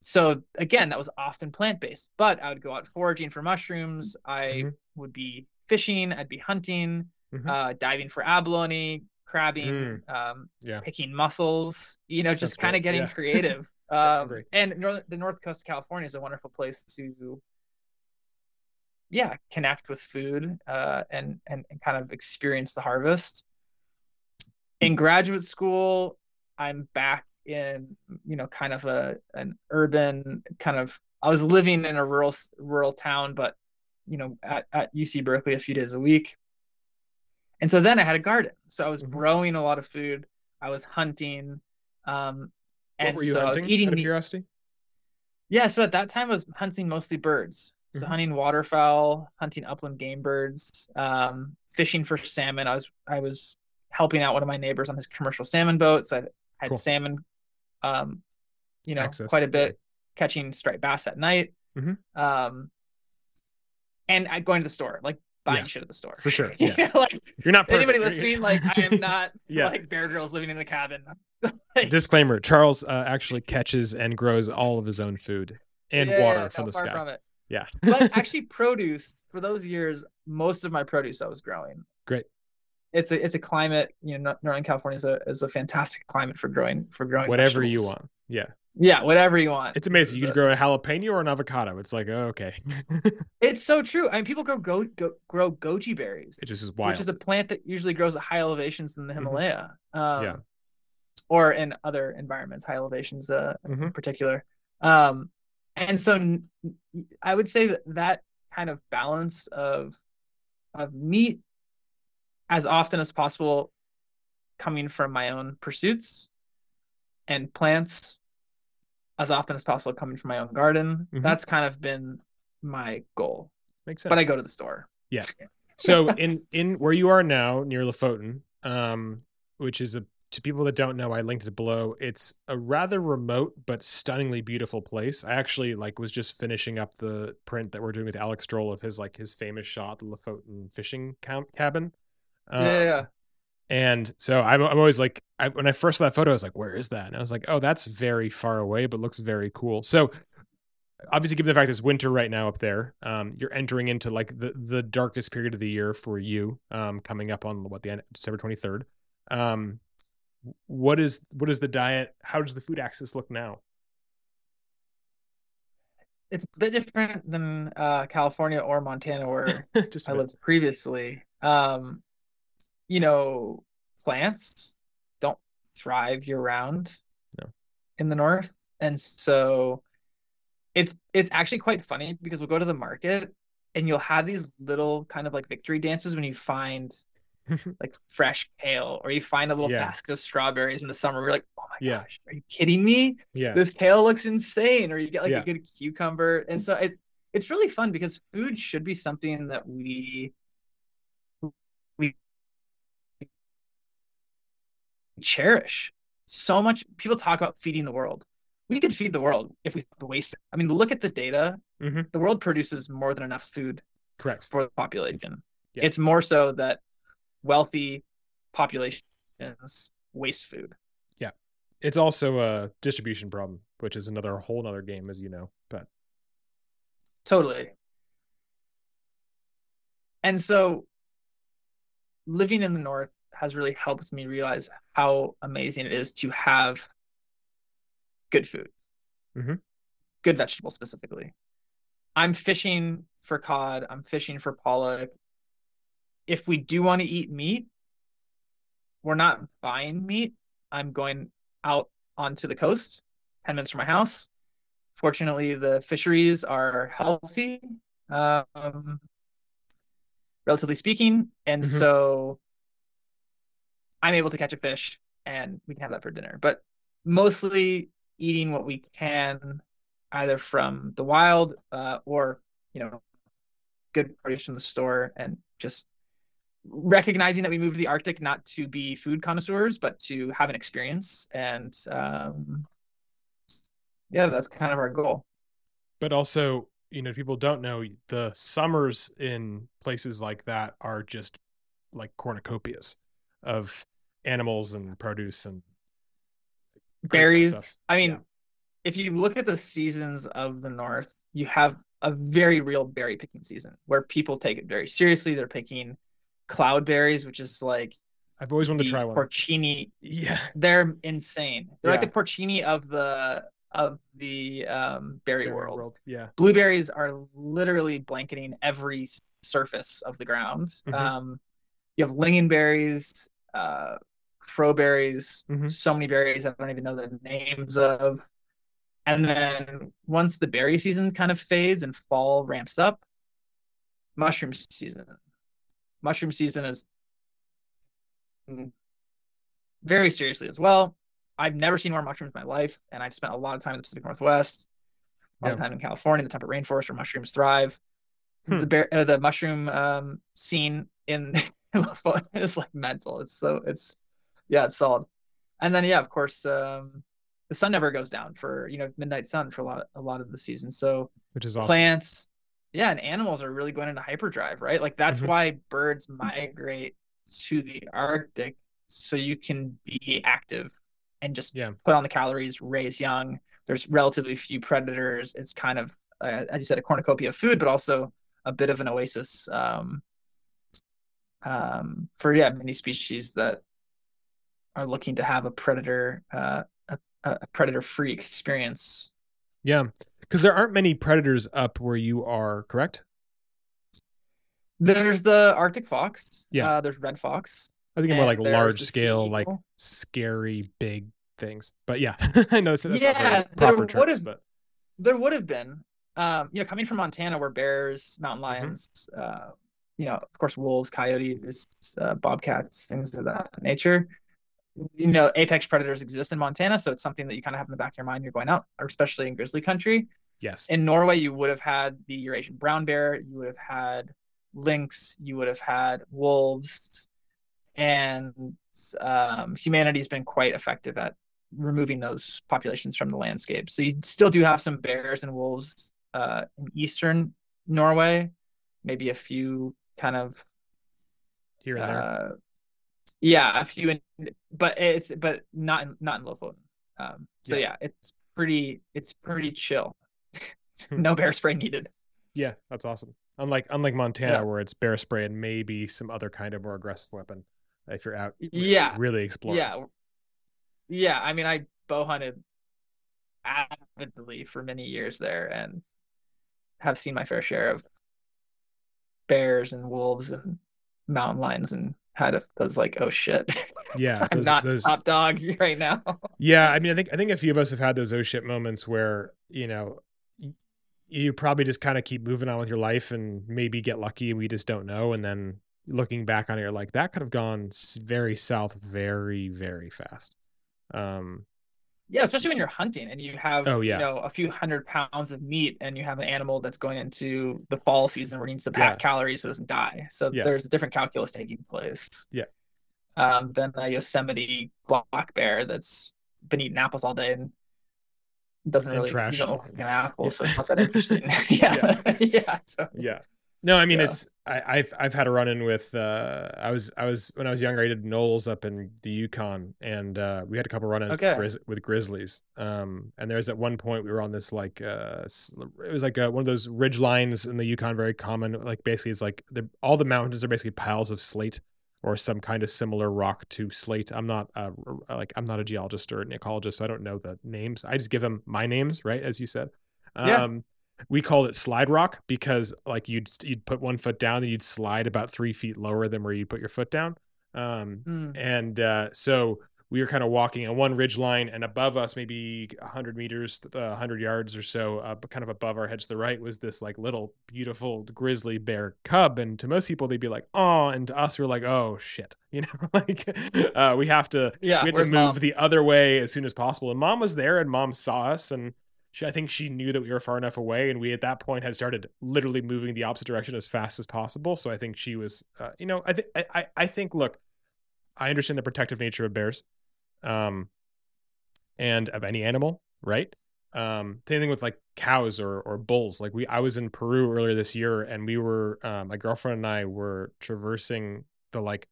so again, that was often plant based, but I would go out foraging for mushrooms. I mm-hmm. would be fishing. I'd be hunting. Mhm. uh, diving for abalone, crabbing, Mm. um, Yeah. picking mussels. You know, Sounds just kind of getting Yeah. *laughs* creative. Um, and the North Coast of California is a wonderful place to, yeah, connect with food uh, and, and and kind of experience the harvest. In graduate school, I'm back in you know kind of a an urban kind of. I was living in a rural rural town, but you know at, at UC Berkeley a few days a week. And so then I had a garden. So I was Mhm. growing a lot of food. I was hunting. Um, and were you so I was eating out of curiosity. Yeah, so at that time I was hunting mostly birds. So Mhm. hunting waterfowl, hunting upland game birds, um, fishing for salmon. I was I was helping out one of my neighbors on his commercial salmon boats. I had Cool. salmon, um, you know, Access, quite a bit, catching striped bass at night. Mhm. Um, and I going to the store, like buying Yeah, shit at the store. for sure, *laughs* You yeah. know, like You're not perfect. anybody listening, like I am not *laughs* Yeah. like Bear Grylls living in a cabin. *laughs* Like, Disclaimer: Charles uh, actually catches and grows all of his own food and Yeah, water from the sky. From it. Yeah. but actually produced for those years most of my produce i was growing Great. It's a it's a climate you know northern california is a, is a fantastic climate for growing for growing Whatever you want. Yeah. yeah whatever you want It's amazing. You could grow a jalapeno or an avocado. It's like, oh, okay. *laughs* it's so true i mean people grow go, go grow goji berries it just is wild. which is a plant that usually grows at high elevations in the Mhm. himalaya um Yeah. or in other environments high elevations uh in Mhm. particular um and so n- i would say that that kind of balance of of meat as often as possible coming from my own pursuits and plants as often as possible coming from my own garden Mhm. that's kind of been my goal Makes sense. but i go to the store Yeah. so in in where you are now near Lofoten, um, which is a to people that don't know, I linked it below. It's a rather remote but stunningly beautiful place. I actually like was just finishing up the print that we're doing with Alex Strohl of his like his famous shot, the Lofoten fishing cabin. Yeah, yeah And so I'm, I'm always like, I, when I first saw that photo, I was like, where is that? And I was like, oh, that's very far away, but looks very cool. So obviously, given the fact it's winter right now up there, um, you're entering into like the, the darkest period of the year for you, um, coming up on what the end, December 23rd. Um, what is, what is the diet? How does the food access look now? it's a bit different than uh california or montana where *laughs* I bit. lived previously. Um, you know, plants don't thrive year round No. in the north. And so it's it's actually quite funny because we'll go to the market and you'll have these little kind of like victory dances when you find *laughs* like fresh kale or you find a little Yeah. basket of strawberries in the summer. We're like, oh my Yeah. gosh, are you kidding me? yeah. This kale looks insane. Or you get like Yeah. a good cucumber. And so it's it's really fun because food should be something that we we cherish so much people talk about feeding the world we could feed the world if we waste wasting i mean look at the data Mhm. the world produces more than enough food Correct. for the population Yeah. it's more so that wealthy populations waste food Yeah. It's also a distribution problem, which is another whole nother game, as you know, but Totally. And so living in the north has really helped me realize how amazing it is to have good food. Mhm. Good vegetables specifically. I'm fishing for cod, I'm fishing for pollock. If we do want to eat meat, we're not buying meat. I'm going out onto the coast, 10 minutes from my house. Fortunately, the fisheries are healthy, um, relatively speaking. And Mhm. so I'm able to catch a fish and we can have that for dinner. But mostly eating what we can either from the wild uh, or, you know, good produce from the store and just recognizing that we moved to the Arctic not to be food connoisseurs, but to have an experience. And um, yeah, that's kind of our goal. but also you know people don't know the summers in places like that are just like cornucopias of animals and produce and Berries. I mean, Yeah. if you look at the seasons of the North, you have a very real berry picking season where people take it very seriously. They're picking cloudberries, which is like I've always wanted to try one. porcini. yeah. They're insane. They're like the porcini of the of the um, berry Berry world. Yeah. Blueberries are literally blanketing every surface of the ground. Mhm. Um, you have lingonberries, uh, crowberries, Mhm. so many berries I don't even know the names of. And then once the berry season kind of fades and fall ramps up, mushroom season. Mushroom season is mm, very seriously as well. I've never seen more mushrooms in my life, and I've spent a lot of time in the Pacific Northwest, a lot of time in California, the temperate rainforest where mushrooms thrive. Hmm. The bear, uh, the mushroom um, scene in *laughs* is like mental. It's so it's yeah, it's solid. And then yeah, of course, um, the sun never goes down for you know midnight sun for a lot a lot of the season. So Which is awesome. plants yeah and animals are really going into hyperdrive right like that's Mhm. why birds migrate to the arctic so you can be active and just Yeah. put on the calories raise young there's relatively few predators it's kind of uh, as you said a cornucopia of food but also a bit of an oasis um, um, for yeah many species that are looking to have a predator uh, a, a predator free experience Yeah. Because there aren't many predators up where you are, correct? There's the Arctic fox. Yeah. Uh, there's red fox. I think more like large scale, like scary big things. But yeah, *laughs* I know that's, that's Yeah, very there terms, but There would have been, um, you know, coming from Montana where bears, Mm-hmm. mountain lions, uh, you know, of course, wolves, coyotes, uh, bobcats, things of that nature. You know, apex predators exist in Montana, so it's something that you kind of have in the back of your mind. You're going out, or especially in grizzly country. yes. In Norway, you would have had the Eurasian brown bear, you would have had lynx, you would have had wolves, and um, humanity's been quite effective at removing those populations from the landscape. So you still do have some bears and wolves uh, in eastern Norway, maybe a few kind of Here and there. uh, yeah, a few, in, but it's but not in, not in Lofoten. Um, so Yeah. yeah, it's pretty it's pretty chill. *laughs* *laughs* No bear spray needed. yeah, that's awesome. Unlike unlike Montana, Yeah. where it's bear spray and maybe some other kind of more aggressive weapon if you're out Yeah, really exploring. Yeah. Yeah. I mean, I bow hunted avidly for many years there and have seen my fair share of bears and wolves and mountain lions and had a, those like, oh shit, Yeah. *laughs* I'm those- not those- top dog *laughs* right now. Yeah, I mean, I think I think a few of us have had those oh shit moments where you know you probably just kind of keep moving on with your life and maybe get lucky. And we just don't know, and then looking back on it, you're like, that could have gone very south, very very fast. Um, Yeah, especially when you're hunting and you have, Oh, yeah. you know, a few hundred pounds of meat and you have an animal that's going into the fall season where it needs to Yeah. pack calories so it doesn't die. So Yeah. there's a different calculus taking place. Yeah. Um, than a Yosemite black bear that's been eating apples all day and doesn't And really trash. you know an apple, Yeah. so it's not that interesting. *laughs* *laughs* yeah. *laughs* yeah. totally. yeah. No, I mean Yeah. it's I, I've I've had a run in with uh I was I was when I was younger I did NOLS up in the Yukon and uh we had a couple run ins Okay. with, grizz- with grizzlies um and there was at one point we were on this like uh it was like uh one of those ridge lines in the Yukon very common like basically it's like the all the mountains are basically piles of slate or some kind of similar rock to slate I'm not uh like I'm not a geologist or an ecologist so I don't know the names I just give them my names right as you said Yeah. We called it slide rock because like you'd you'd put one foot down and you'd slide about three feet lower than where you put your foot down um Mm. and uh so we were kind of walking on one ridge line and above us maybe 100 meters uh, 100 yards or so uh, but kind of above our heads to the right was this like little beautiful grizzly bear cub and to most people they'd be like oh and to us we are like oh shit *laughs* you know like uh we have to Yeah. we had to move mom? the other way as soon as possible. And mom was there, and mom saw us, and she, I think she knew that we were far enough away, and we at that point had started literally moving the opposite direction as fast as possible. So I think she was, uh, you know, I think I, I think look, I understand the protective nature of bears, um, and of any animal, right? Um, same thing with like cows or or bulls. Like we, I was in Peru earlier this year, and we were, um, my girlfriend and I were traversing the like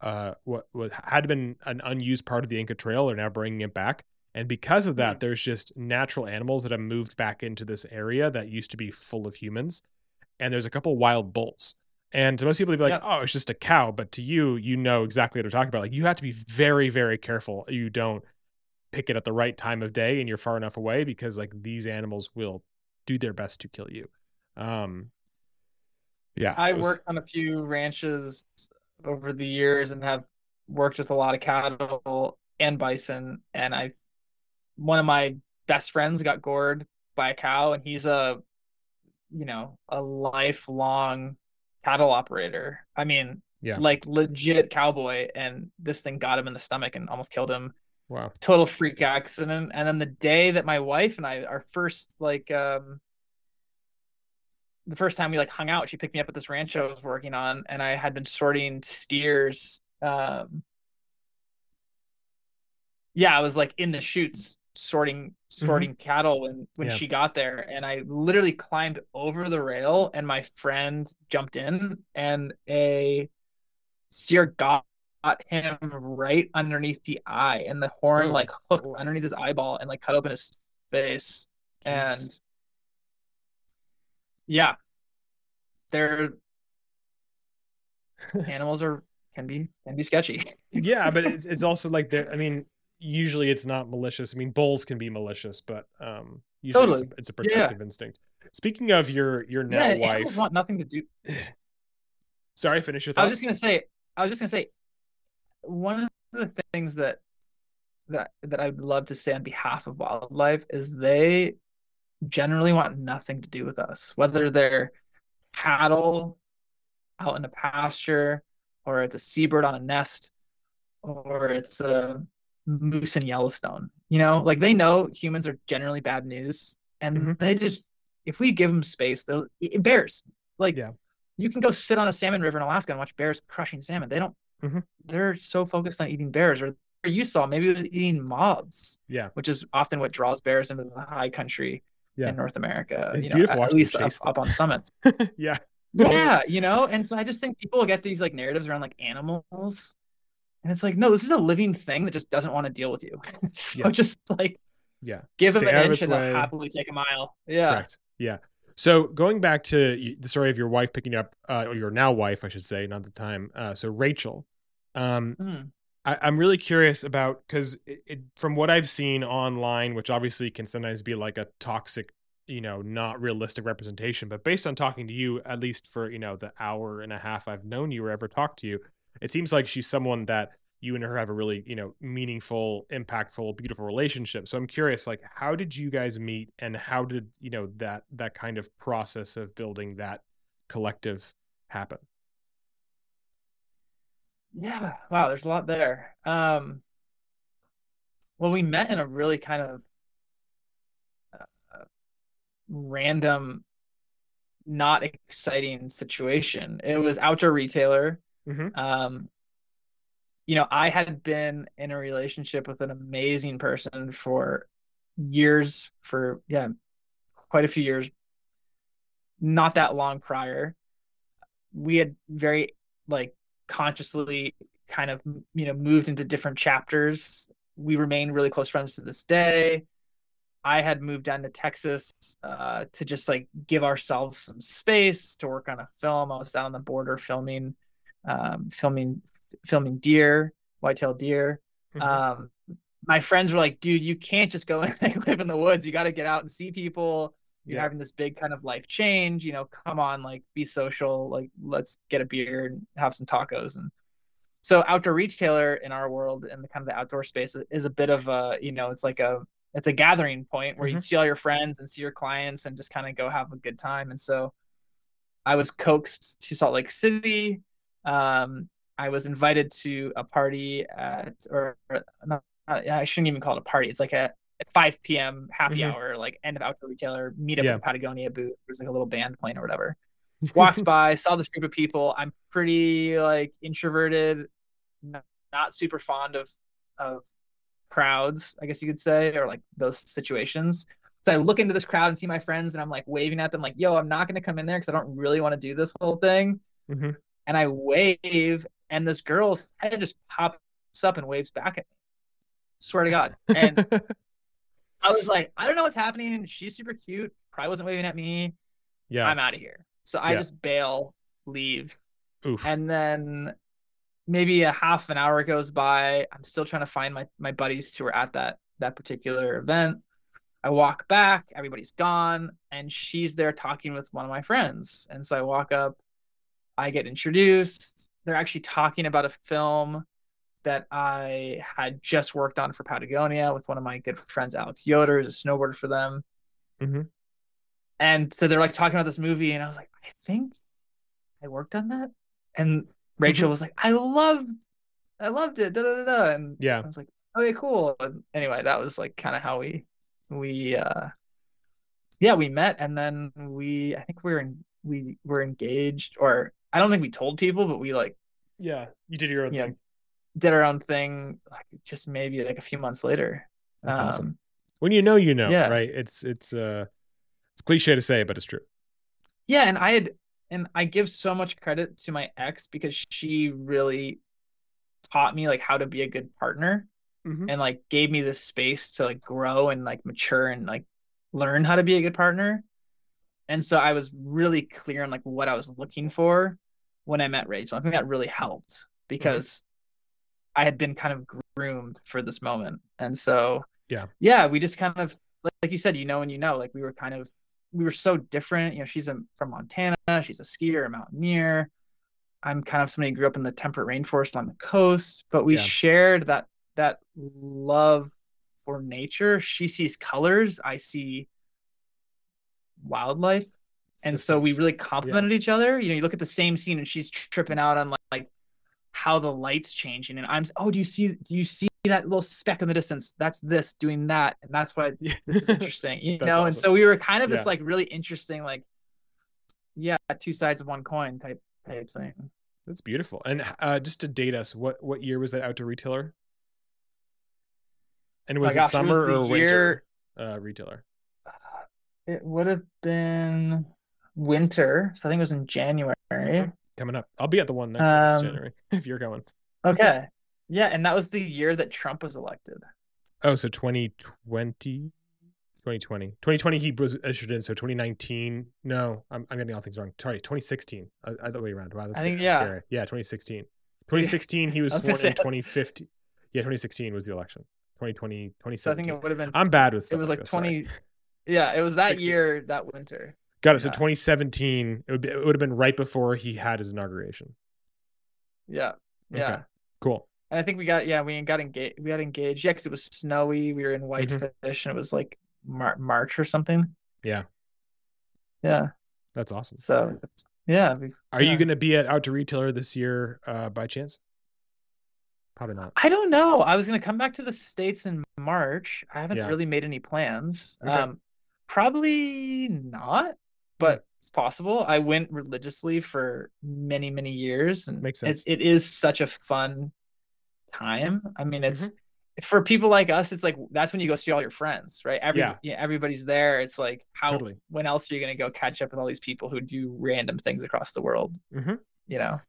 uh, what what had been an unused part of the Inca Trail are now bringing it back. And because of that, there's just natural animals that have moved back into this area that used to be full of humans. And there's a couple wild bulls. And to most people, they'd be like, Yep. "Oh, it's just a cow," but to you, you know exactly what they're talking about. Like you have to be very, very careful. You don't pick it at the right time of day, and you're far enough away because like these animals will do their best to kill you. Um, yeah, I was- worked on a few ranches over the years and have worked with a lot of cattle and bison. And I, one of my best friends got gored by a cow, and he's a, you know, a lifelong cattle operator. I mean, Yeah. like legit cowboy, and this thing got him in the stomach and almost killed him. Wow. Total freak accident. And then the day that my wife and I, our first like um the first time we like hung out, she picked me up at this ranch I was working on, and I had been sorting steers. Um, yeah, I was like in the chutes sorting mm-hmm. sorting cattle when when Yeah. she got there, and I literally climbed over the rail, and my friend jumped in, and a steer got him right underneath the eye, and the horn Oh, like hooked underneath his eyeball and like cut open his face and yeah they're *laughs* animals are can be can be sketchy yeah, but *laughs* it's it's also like there. I mean, usually it's not malicious. I mean, bulls can be malicious, but um, usually it's, a, Totally. it's a Yeah. protective instinct. Speaking of your your now yeah wife, want nothing to do *sighs* sorry, finish your thought. i was just gonna say i was just gonna say one of the things that that that i'd love to say on behalf of wildlife is they generally want nothing to do with us whether they're cattle out in a pasture or it's a seabird on a nest or it's a moose in Yellowstone. You know, like they know humans are generally bad news, and Mhm. they just if we give them space, they'll bears. Like, Yeah. you can go sit on a salmon river in Alaska and watch bears crushing salmon. They don't. Mhm. They're so focused on eating bears, or you saw maybe it was eating moths, yeah, which is often what draws bears into the high country Yeah. in North America. It's you know, beautiful at least up, up on summit *laughs* yeah, yeah you know and so i just think people get these like narratives around like animals and it's like no this is a living thing that just doesn't want to deal with you *laughs* so Yes. just like yeah. give them Stay an inch and they'll happily take a mile yeah Correct. Yeah. So going back to the story of your wife picking up, uh, or your now wife, I should say, not the time. Uh, so Rachel, um, Hmm. I, I'm really curious about because from what I've seen online, which obviously can sometimes be like a toxic, you know, not realistic representation, but based on talking to you, at least for you know the hour and a half I've known you or ever talked to you, it seems like she's someone that you and her have a really you know meaningful, impactful, beautiful relationship. So I'm curious, like, how did you guys meet, and how did you know that that kind of process of building that collective happen? yeah wow there's a lot there um well we met in a really kind of uh, random not exciting situation it was outdoor retailer Mm-hmm. um you know i had been in a relationship with an amazing person for years for yeah quite a few years. Not that long prior we had very like consciously kind of you know moved into different chapters. We remain really close friends to this day. I had moved down to texas uh, to just like give ourselves some space to work on a film. I was down on the border filming um, filming filming deer white-tailed deer. Mhm. um, my friends were like dude you can't just go *laughs* and like, live in the woods. You got to get out and see people. You're Yeah. having this big kind of life change. You know come on like be social. Like let's get a beer and have some tacos. And so outdoor retailer in our world and the kind of the outdoor space is a bit of a you know it's like a it's a gathering point where you Mhm. see all your friends and see your clients and just kind of go have a good time. And so i was coaxed to salt lake city um, i was invited to a party at or not, i shouldn't even call it a party it's like a 5 p.m. happy Mhm. hour, like end of outdoor retailer, meet up Yeah. at Patagonia booth. There's like a little band playing or whatever. *laughs* Walked by, saw this group of people. I'm pretty like introverted, not, not super fond of of crowds, I guess you could say, or like those situations. So I look into this crowd and see my friends, and I'm like waving at them, like, "Yo, I'm not gonna come in there because I don't really want to do this whole thing." Mhm. And I wave, and this girl's head just pops up and waves back at me. Swear to God. *laughs* And I was like, I don't know what's happening. She's super cute. Probably wasn't waving at me. yeah. I'm out of here. So I Yeah. just bail, leave, Oof. And then maybe a half an hour goes by. I'm still trying to find my my buddies who were at that that particular event. I walk back, everybody's gone, and she's there talking with one of my friends. And so I walk up, I get introduced. They're actually talking about a film that I had just worked on for Patagonia with one of my good friends, Alex Yoder, who's a snowboarder for them. Mhm. And so they're like talking about this movie, and I was like, I think I worked on that. And Rachel was like, I loved, I loved it. Da, da, da, da. And Yeah. I was like, okay, cool. And anyway, that was like kind of how we we uh yeah, we met and then we I think we were in we were engaged or I don't think we told people, but we like, Yeah. You did your own you know, thing. did our own thing like just maybe like a few months later. That's awesome. Um, When you know, you know, yeah. right? It's it's uh it's cliche to say, but it's true. Yeah, and I had and I give so much credit to my ex because she really taught me like how to be a good partner Mhm. and like gave me this space to like grow and like mature and like learn how to be a good partner. And so I was really clear on like what I was looking for when I met Rachel. I think that really helped mm-hmm. because I had been kind of groomed for this moment. And so Yeah. yeah, we just kind of like, like you said, you know, and you know, like we were kind of we were so different. You know, she's a, from Montana, she's a skier, a mountaineer. I'm kind of somebody who grew up in the temperate rainforest on the coast, but we Yeah. shared that that love for nature. She sees colors, I see wildlife. And so we Systems. really complemented each other. You know, you look at the same scene and she's tripping out on like, like how the light's changing. And I'm, oh, do you see, do you see that little speck in the distance? That's this doing that. And that's why *laughs* Yeah. this is interesting, you *laughs* know? And so we were kind of this like really interesting, like, yeah, two sides of one coin type, type thing. That's beautiful. And uh, just to date us, what what year was that outdoor retailer? And was it gosh, it was summer the or winter uh, retailer? It would have been winter. So I think it was in January. Coming up. I'll be at the one next Um, January *laughs* if you're going. Okay. Yeah. And that was the year that Trump was elected. Oh, so 2020? 2020. 2020 he was ushered in. So 2019. No, I'm, I'm getting all things wrong. Sorry, 2016. Uh, other way around. Wow, that's I think, scary. yeah. scary. Yeah, 2016. 2016 he was *laughs* I was sworn in say- 2015. Yeah, 2016 was the election. 2020, So I think it would have been, I'm bad with it was like sorry. 20. Yeah. It was that 16. year, that winter. Got it. So 2017, it would, be, it would have been right before he had his inauguration. Yeah. Yeah. Okay. Cool. And I think we got, yeah, we got engaged. We got engaged. Yeah. Cause it was snowy. We were in Whitefish and it was like Mar- March or something. Mm-hmm. Yeah. Yeah. That's awesome. So yeah. Are you going to be at Outdoor Retailer this year uh, by chance? Probably not. I don't know. I was gonna come back to the States in March. I haven't Yeah. really made any plans. Okay. Um, probably not, but it's possible. I went religiously for many, many years, and Makes it- sense. it is such a fun time. I mean, it's Mm-hmm. for people like us. It's like that's when you go see all your friends, right? Every Yeah. yeah, everybody's there. It's like how Totally. when else are you gonna go catch up with all these people who do random things across the world? Mhm. You know?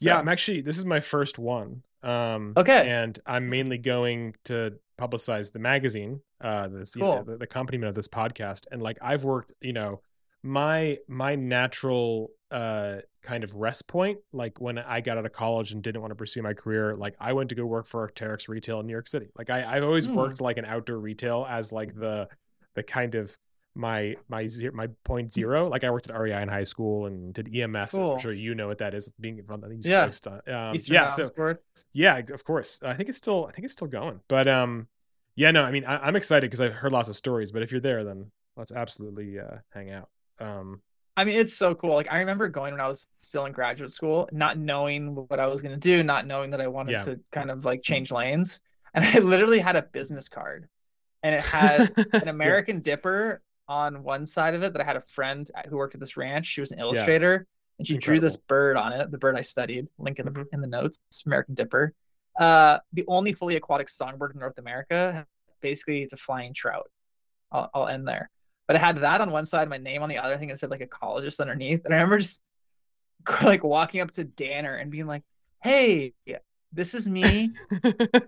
Yeah, I'm actually this is my first one. Um Okay. and I'm mainly going to publicize the magazine, uh this you know, the, the accompaniment of this podcast. And like I've worked, you know, my my natural uh kind of rest point, like when I got out of college and didn't want to pursue my career, like I went to go work for Arc'teryx retail in New York City. Like I, I've always Hmm. worked like an outdoor retail as like the the kind of my my zero, my point zero. Like I worked at REI in high school and did EMS. Cool. I'm sure you know what that is, being from the East Yeah. Coast. uh, Um, yeah, so yeah, of course. I think it's still I think it's still going. But um yeah, no, I mean I, I'm excited because I've heard lots of stories, but if you're there then let's absolutely uh hang out. Um I mean, it's so cool. Like I remember going when I was still in graduate school, not knowing what I was going to do, not knowing that I wanted Yeah. to kind of like change lanes. And I literally had a business card and it had *laughs* an American Dipper on one side of it that I had a friend who worked at this ranch. She was an illustrator and she drew this bird on it, the bird I studied, link in the, Mhm. in the notes, American Dipper. Uh, the only fully aquatic songbird in North America. Basically, it's a flying trout. I'll, I'll end there. But I had that on one side, my name on the other. I think it said like ecologist underneath. And I remember just *laughs* like walking up to Danner and being like, "Hey, this is me.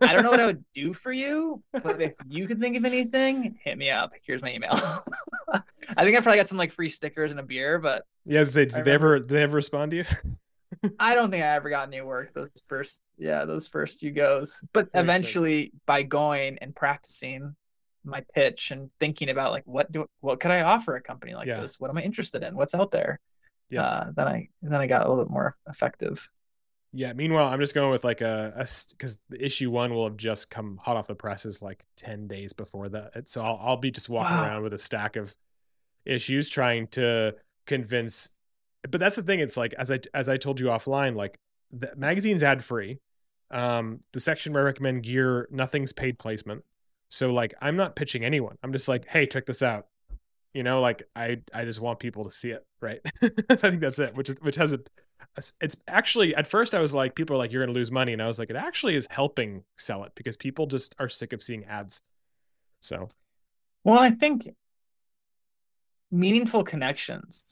I don't know what I would do for you, but if you could think of anything, hit me up. Here's my email." *laughs* I think I probably got some like free stickers and a beer, but yeah, I was gonna say, I did they ever did they ever respond to you? *laughs* I don't think I ever got any work those first, yeah, those first few goes. But That makes sense. eventually, by going and practicing my pitch and thinking about like what do what could I offer a company like Yeah. this? What am I interested in? What's out there? Yeah. Uh, then I then I got a little bit more effective. Yeah. Meanwhile, I'm just going with like a because the issue one will have just come hot off the presses like ten days before that. So I'll I'll be just walking Wow. around with a stack of issues trying to convince. But that's the thing. It's like as I as I told you offline, like the magazine's ad free. Um, the section where I recommend gear, nothing's paid placement. So like I'm not pitching anyone. I'm just like, hey, check this out. You know, like I I just want people to see it, right? *laughs* I think that's it. Which which has a it's actually at first I was like, people are like, you're gonna lose money, and I was like, it actually is helping sell it because people just are sick of seeing ads. So Well, I think meaningful connections,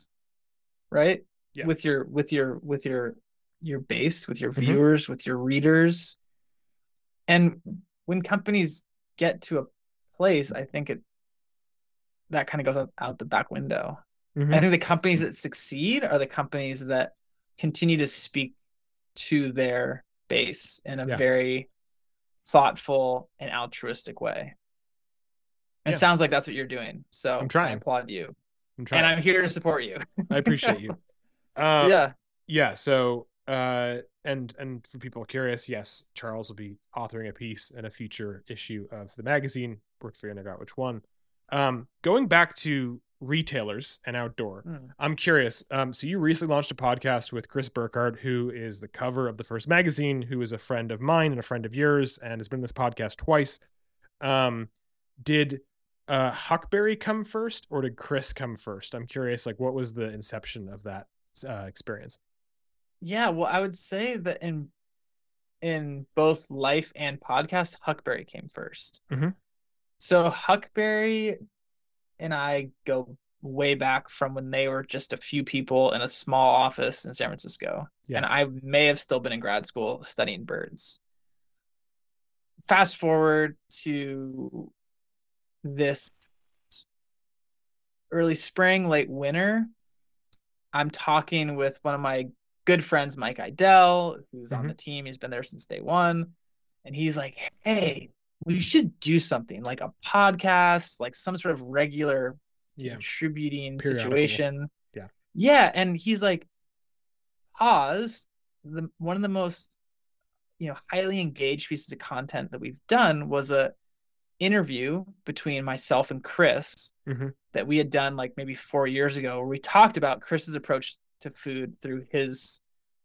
right? Yeah. With your with your with your your base, with your Mhm. viewers, with your readers. And when companies get to a place, I think it that kind of goes out, out the back window. Mm-hmm. I think the companies that succeed are the companies that continue to speak to their base in a Yeah. very thoughtful and altruistic way. And Yeah. It sounds like that's what you're doing. So I'm trying. I applaud you. I'm trying. And I'm here to support you. I appreciate you. *laughs* Uh, yeah. yeah so uh and and for people curious yes charles will be authoring a piece in a future issue of the magazine we're figuring out which one. Um going back to retailers and outdoor Mm. i'm curious um so you recently launched a podcast with chris burkard who is the cover of the first magazine who is a friend of mine and a friend of yours and has been in this podcast twice. Um did uh huckberry come first or did chris come first? I'm curious like what was the inception of that uh, experience Yeah, well, I would say that in in both life and podcast, Huckberry came 1st Mhm. So Huckberry and I go way back from when they were just a few people in a small office in San Francisco. Yeah. And I may have still been in grad school studying birds. Fast forward to this early spring, late winter. I'm talking with one of my good friends, Mike Idell, who's on Mhm. the team. He's been there since day one. And he's like, hey, we should do something like a podcast, like some sort of regular yeah contributing situation. Yeah. Yeah. And he's like, pause. The one of the most you know highly engaged pieces of content that we've done was a interview between myself and Chris Mhm. that we had done like maybe four years ago where we talked about Chris's approach to food through his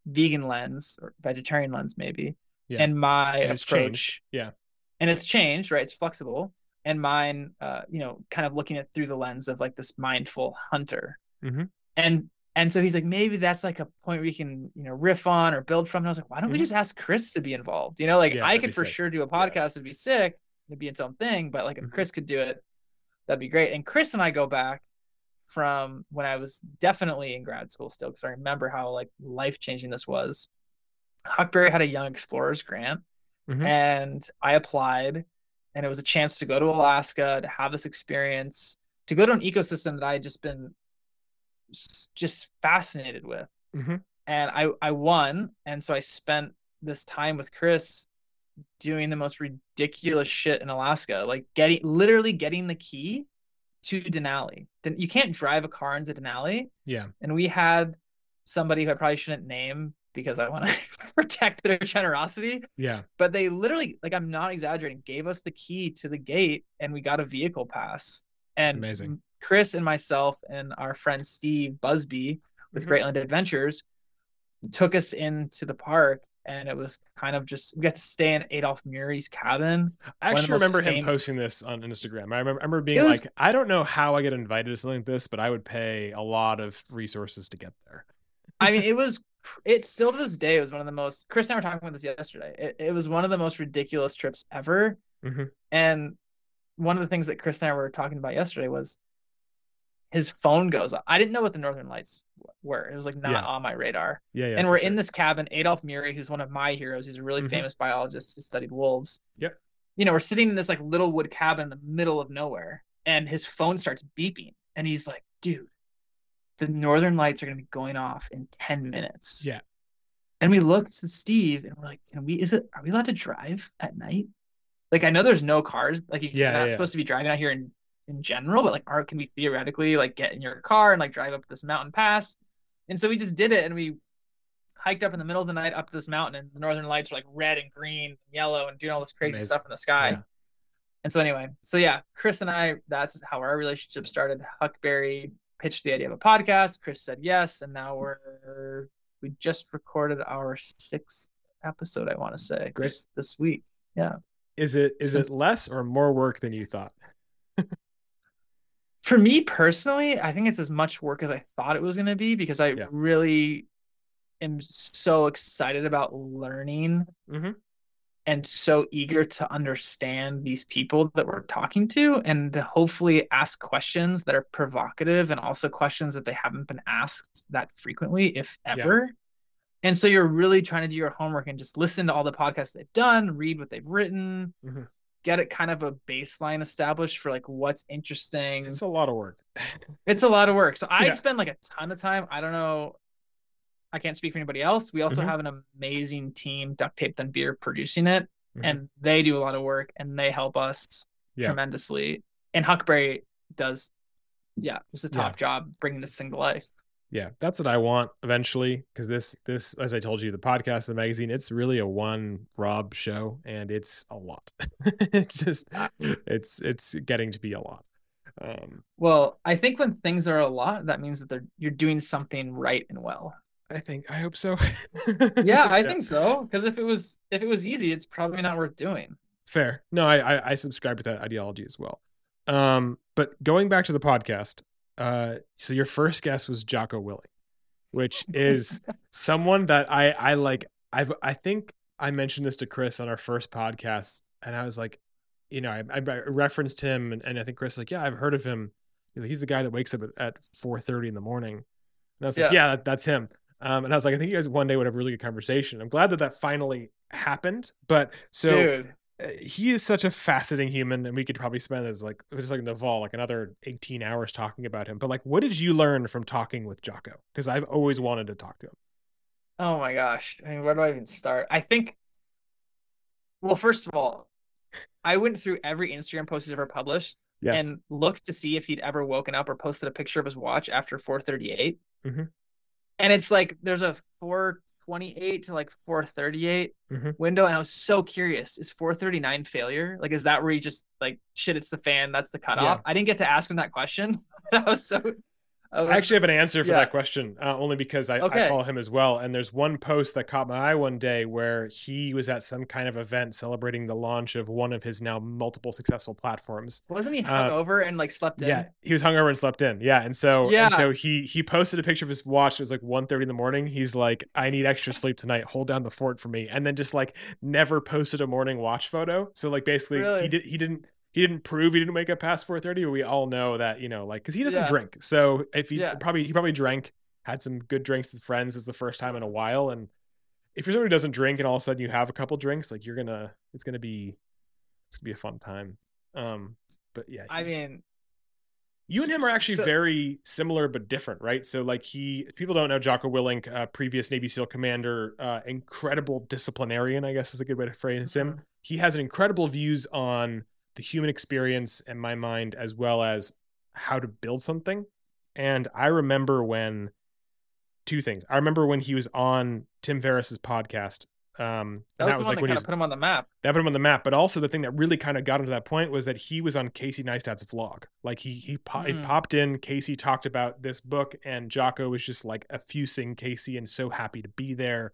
vegan lens or vegetarian lens maybe Yeah. and my And approach changed. Yeah. and it's changed right it's flexible and mine uh you know kind of looking at through the lens of like this mindful hunter Mhm. and and so he's like maybe that's like a point we can you know riff on or build from and i was like why don't we Mhm. just ask chris to be involved you know like Yeah, i could for sick. sure do a podcast it'd be sick it'd be its own thing but like if Mhm. chris could do it that'd be great and chris and i go back from when i was definitely in grad school still because i remember how like life changing this was huckberry had a young explorers grant Mhm. and I applied, and it was a chance to go to Alaska to have this experience, to go to an ecosystem that I had just been just fascinated with. Mhm. And I I won, and so I spent this time with Chris doing the most ridiculous shit in Alaska, like getting literally getting the key to Denali. You can't drive a car into Denali, Yeah. and we had somebody who I probably shouldn't name because I want to *laughs* protect their generosity Yeah. but they literally like i'm not exaggerating gave us the key to the gate and we got a vehicle pass and Amazing. chris and myself and our friend steve busby with Mhm. greatland adventures took us into the park and it was kind of just we got to stay in Adolph Murie's cabin I One of the actually remember him posting this on Instagram. I remember, I remember being was- like, I don't know how I get invited to something like this, but I would pay a lot of resources to get there. i mean it was it still to this day was one of the most chris and i were talking about this yesterday it, it was one of the most ridiculous trips ever Mhm. And one of the things that Chris and I were talking about yesterday was his phone goes off. I didn't know what the Northern Lights were. It was like not Yeah. on my radar. Yeah. Yeah. and we're sure. in this cabin. Adolph Murie, who's one of my heroes, he's a really Mhm. famous biologist who studied wolves. Yep. You know, we're sitting in this like little wood cabin in the middle of nowhere, and his phone starts beeping, and he's like, "Dude, the Northern Lights are gonna be going off in ten minutes." Yeah. And we looked at Steve and we're like, can we, is it, are we allowed to drive at night? Like, I know there's no cars, like you're Yeah, not supposed to be driving out here in, in general, but like, art can we theoretically like get in your car and like drive up this mountain pass? And so we just did it and we hiked up in the middle of the night up this mountain and the northern lights were like red and green, and yellow, and doing all this crazy Amazing. stuff in the sky. Yeah. And so anyway, so yeah, Chris and I, that's how our relationship started. Huckberry pitched the idea of a podcast. Chris said yes, and now we're we just recorded our sixth episode. I want to say Chris this, this week. Yeah, Is it is Since- it less or more work than you thought? For me personally, I think it's as much work as I thought it was going to be because I Yeah. really am so excited about learning Mhm. and so eager to understand these people that we're talking to and to hopefully ask questions that are provocative and also questions that they haven't been asked that frequently, if Yeah. ever. And so you're really trying to do your homework and just listen to all the podcasts they've done, read what they've written, Mhm. Get it kind of a baseline established for like what's interesting. It's a lot of work. *laughs* It's a lot of work. So I Yeah. spend like a ton of time. I don't know. I can't speak for anybody else. We also Mhm. have an amazing team, Duct Tape and Beer, producing it, Mhm. and they do a lot of work and they help us Yeah. tremendously. And Huckberry does, yeah, just a top Yeah. job bringing this thing to life. Yeah, that's what I want eventually. Because this, this, as I told you, the podcast, the magazine, it's really a one Rob show, and it's a lot. *laughs* it's just, it's, it's getting to be a lot. Um, Well, I think when things are a lot, that means that they're you're doing something right and well. I think, I hope so. Yeah, I *laughs* think so. Because if it was if it was easy, it's probably not worth doing. Fair. No, I, I I subscribe to that ideology as well. Um, but going back to the podcast, uh, so your first guess was Jocko Willink, which *laughs* is someone that I I like. I've I think I mentioned this to Chris on our first podcast, and I was like, you know, I, I referenced him, and, and I think Chris was like, yeah, I've heard of him. He's, like, he's the guy that wakes up at, at four thirty in the morning, and I was like, Yeah. yeah, that, that's him. Um, and I was like, I think you guys one day would have a really good conversation. I'm glad that that finally happened. But so Dude. He is such a fascinating human and we could probably spend as like just like Naval like another 18 hours talking about him but like what did you learn from talking with Jocko because I've always wanted to talk to him Oh my gosh. I mean, where do I even start? I think, well, first of all, I went through every Instagram post he's ever published yes and looked to see if he'd ever woken up or posted a picture of his watch after 438. Mhm. And it's like there's a 428 to like 438 Mhm. window. And I was so curious is 439 failure? Like, is that where you just like shit, it's the fan? That's the cutoff. I didn't get to ask him that question. *laughs* I was so. I, actually have an answer for Yeah. that question uh, only because I, I follow him as well and there's one post that caught my eye one day where he was at some kind of event celebrating the launch of one of his now multiple successful platforms wasn't he uh, hungover and like slept in? Yeah, he was hungover and slept in. Yeah, and so Yeah. and so he he posted a picture of his watch. It was like 1.30 in the morning. He's like, "I need extra sleep tonight. Hold down the fort for me." And then just like never posted a morning watch photo. So like basically he did he didn't he didn't prove he didn't wake up past 4.30, but we all know that you know like because he doesn't Yeah. drink. So if he Yeah. probably he probably drank, had some good drinks with friends. Was the first time in a while, and if you're somebody who doesn't drink and all of a sudden you have a couple drinks, like you're gonna it's gonna be it's gonna be a fun time. Um, but yeah, I mean, you and him are actually So- very similar but different, right? So like he people don't know Jocko Willink, uh, previous Navy SEAL commander, uh, incredible disciplinarian, I guess is a good way to phrase him. Mhm. He has incredible views on the human experience in my mind, as well as how to build something. And I remember when two things. I remember when he was on Tim Ferriss's podcast. Um, that and was that was like that when he was put him on the map. that put him on the map. But also the thing that really kind of got him to that point was that he was on Casey Neistat's vlog. Like he he, po- he Mm. popped in. Casey talked about this book, and Jocko was just like effusing Casey and so happy to be there.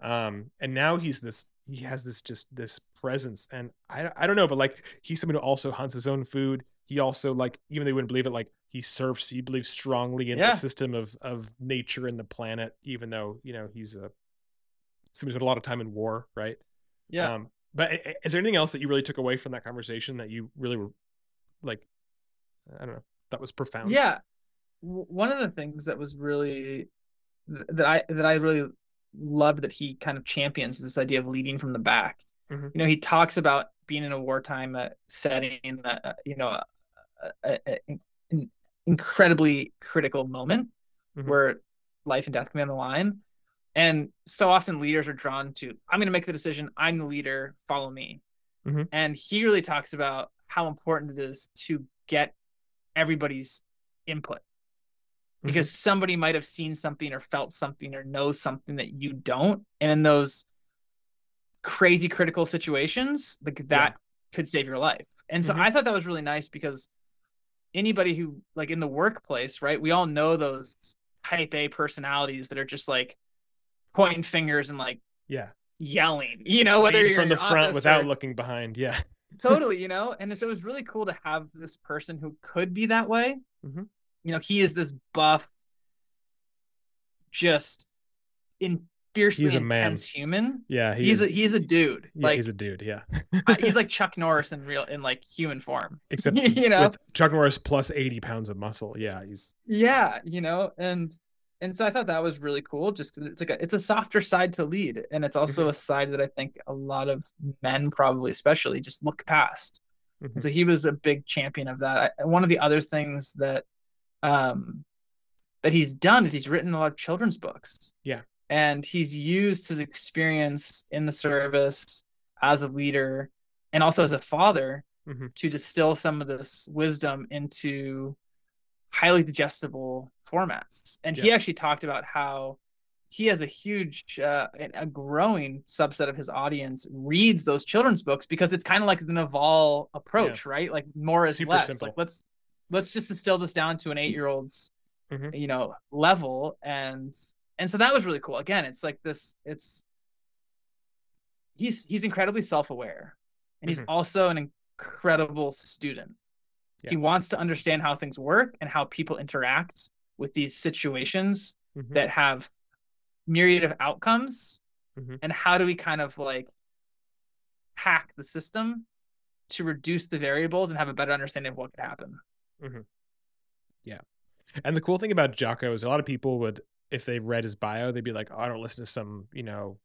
Um, and now he's this. He has this just this presence, and I I don't know, but like he's someone who also hunts his own food. He also like even though you wouldn't believe it, like he surfs. He believes strongly in Yeah. the system of of nature and the planet, even though you know he's a somebody spent a lot of time in war, right? Yeah. Um, but i- i- is there anything else that you really took away from that conversation that you really were like, I don't know, that was profound? Yeah. One of the things that was really that I that I really loved that he kind of champions this idea of leading from the back. Mhm. You know, he talks about being in a wartime uh, setting, uh, you know, a, a, a- an incredibly critical moment Mhm. where life and death can be on the line. And so often leaders are drawn to, I'm going to make the decision. I'm the leader. Follow me. Mhm. And he really talks about how important it is to get everybody's input Mm-hmm. because somebody might have seen something or felt something or knows something that you don't. And in those crazy critical situations, like that could save your life. And so Mhm. I thought that was really nice because anybody who like in the workplace, right? We all know those type A personalities that are just like pointing fingers and like Yeah. yelling, you know, whether Lead you're from the front without or- looking behind. Yeah. totally, *laughs* you know. And so it was really cool to have this person who could be that way. Mhm. You know, he is this buff, just in fiercely He's a man. intense human. Yeah. He he's is- a he's a dude. yeah, like he's a dude. Yeah. he's like Chuck Norris in real in like human form. *laughs* Except you know? Chuck Norris plus 80 pounds of muscle. Yeah. He's Yeah, you know, and and so I thought that was really cool. Just it's like a, it's a softer side to lead, and it's also Mhm. a side that I think a lot of men, probably especially, just look past. Mhm. And so he was a big champion of that. I, one of the other things that um that he's done is he's written a lot of children's books. Yeah. And he's used his experience in the service as a leader and also as a father Mhm. to distill some of this wisdom into highly digestible formats. And he actually talked about how he has a huge, uh, a growing subset of his audience reads those children's books because it's kind of like the Naval approach, right? Like more is Super less. simple. Like let's let's just distill this down to an eight-year-old's, Mhm. you know, level, and and so that was really cool. Again, it's like this. It's he's he's incredibly self-aware, and he's Mhm. also an incredible student. Yeah. He wants to understand how things work and how people interact with these situations Mhm. that have myriad of outcomes Mhm. and how do we kind of like hack the system to reduce the variables and have a better understanding of what could happen Mm-hmm. And the cool thing about Jocko is a lot of people would, if they read his bio, they'd be like, oh, I don't listen to some, you know,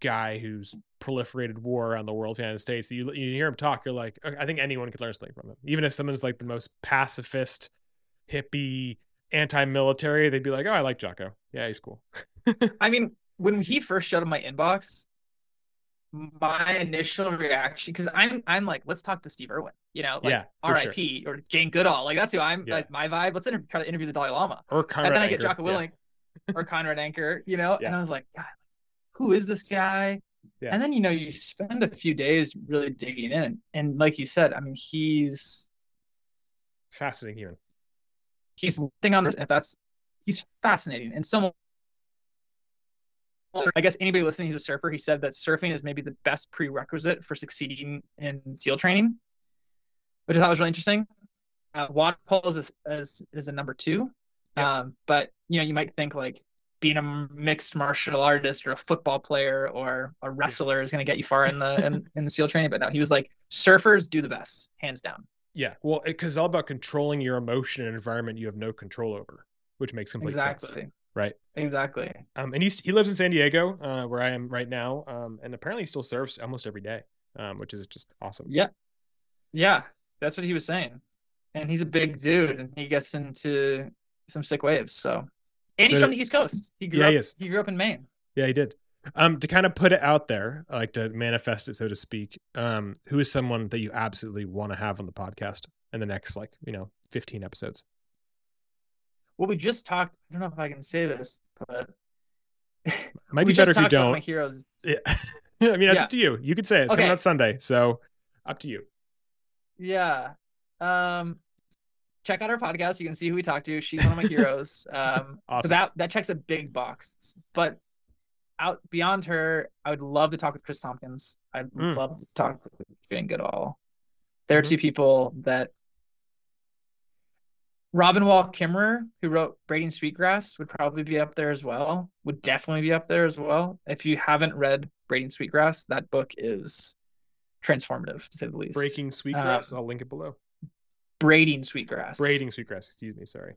guy who's proliferated war around the world, the United States. You, you hear him talk, you're like, "Okay, I think anyone could learn something from him. Even if someone's like the most pacifist, hippie, anti-military, they'd be like, oh, I like Jocko. Yeah, he's cool. *laughs* i mean when he first showed up my inbox my initial reaction because i'm i'm like let's talk to steve irwin you know like yeah, for sure. rip or jane goodall like that's who i'm Yeah. like my vibe let's inter- try to interview the dalai lama Or Conrad and then I get. Jocko Yeah. Willink or Conrad Anker, you know, Yeah. and I was like, God, who is this guy? Yeah. And then you know you spend a few days really digging in, and like you said, I mean he's Fascinating human. he's thing on this. If that's he's fascinating and so. I guess anybody listening who's a surfer, he said that surfing is maybe the best prerequisite for succeeding in SEAL training, which I thought was really interesting. Uh, water polo is a, is, is a number two, um, but you know you might think like being a mixed martial artist or a football player or a wrestler is going to get you far in the in, in the SEAL training, but no, he was like surfers do the best, hands down. Yeah. Well, because it's all about controlling your emotion and environment you have no control over, which makes complete sense. Exactly. Right. Exactly. Um, and he's he lives in San Diego, uh, where I am right now. Um, and apparently he still serves almost every day, um, which is just awesome. Yeah. Yeah. That's what he was saying. And he's a big dude and he gets into some sick waves. So and he's from the- the East Coast. He grew Yeah, up he is. he grew up in Maine. Yeah, he did. Um, to kind of put it out there, like to manifest it, so to speak. Um, who is someone that you absolutely want to have on the podcast in the next, like, you know, fifteen episodes? Well, we just talked, I don't know if I can say this, but *laughs* Might be better if you about my don't. heroes. Yeah. *laughs* I mean, that's Yeah. up to you. You could say it. it's coming out Sunday, so up to you. Yeah. Um check out our podcast. You can see who we talked to. She's one of my heroes. *laughs* Um Awesome. so that that checks a big box. But out beyond her, I would love to talk with Kris Tompkins. I'd Mm. love to talk with Jane Goodall. There are Mhm. two people that Robin Wall Kimmerer, who wrote Braiding Sweetgrass, would probably be up there as well. Would definitely be up there as well. If you haven't read Braiding Sweetgrass, that book is transformative to say the least. Breaking Sweetgrass. I'll link it below. Braiding Sweetgrass. Braiding Sweetgrass. Excuse me. Sorry.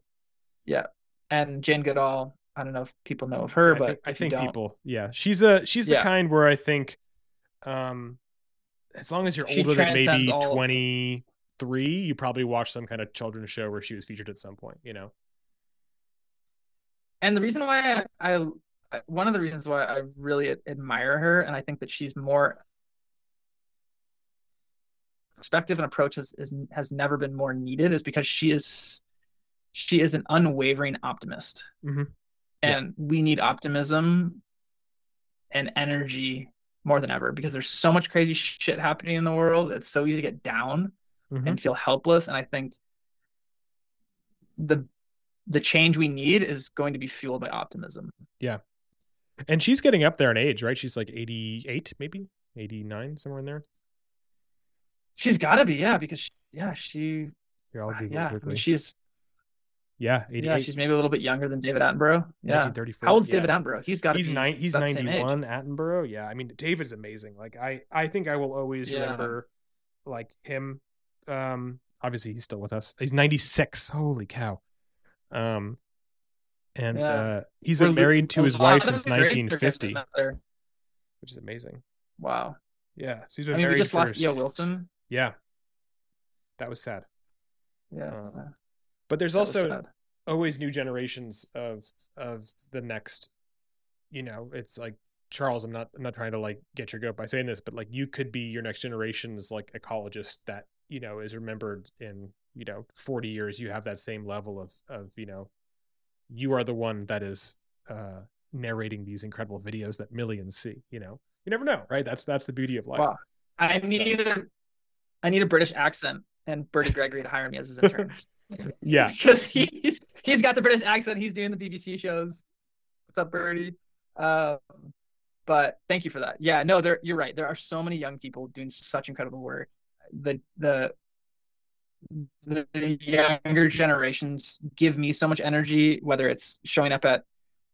Yeah. And Jane Goodall. I don't know if people know of her, I but think, I think people. Yeah, she's a she's the Yeah. kind where I think, um, as long as you're She older than maybe all- twenty three, you probably watch some kind of children's show where she was featured at some point. You know. and the reason why I, I one of the reasons why I really admire her, and I think that she's more perspective and approach has is, has never been more needed, is because she is she is an unwavering optimist, mm-hmm. and yeah. we need optimism and energy more than ever because there's so much crazy shit happening in the world. It's so easy to get down mm-hmm. and feel helpless, and I think the the change we need is going to be fueled by optimism. Yeah. And she's getting up there in age, right? She's like 88, maybe 89, somewhere in there. She's got to be, yeah, because she, yeah, she, Here, I'll yeah, I mean, she's, yeah, 88. yeah, she's maybe a little bit younger than David Attenborough. Yeah, How old's yeah. David Attenborough? He's got. He's be, nine. He's ninety one. Attenborough. Yeah, I mean, David's amazing. Like, I, I think I will always yeah. remember, like him. Um, obviously he's still with us. He's ninety six. Holy cow. Um, and yeah. uh, he's been married to his wife since 1950, which is amazing. Wow. Yeah, so he's been I mean, married. We just lost E.O. Wilson. Yeah, that was sad. Yeah, uh, but there's also always new generations of of the next. You know, it's like Charles. I'm not I'm not trying to like get your goat by saying this, but like you could be your next generation's like ecologist that you know is remembered in you know 40 years you have that same level of of you know you are the one that is uh narrating these incredible videos that millions see you know? You never know right? That's that's the beauty of life. Wow. i need so. a i need a british accent and bertie gregory to hire me as his intern *laughs* *laughs* yeah. Because he's he's got the british accent he's doing the bbc shows. What's up bertie? Um but thank you for that. Yeah no there you're right. There are so many young people doing such incredible work the the the younger generations give me so much energy, whether it's showing up at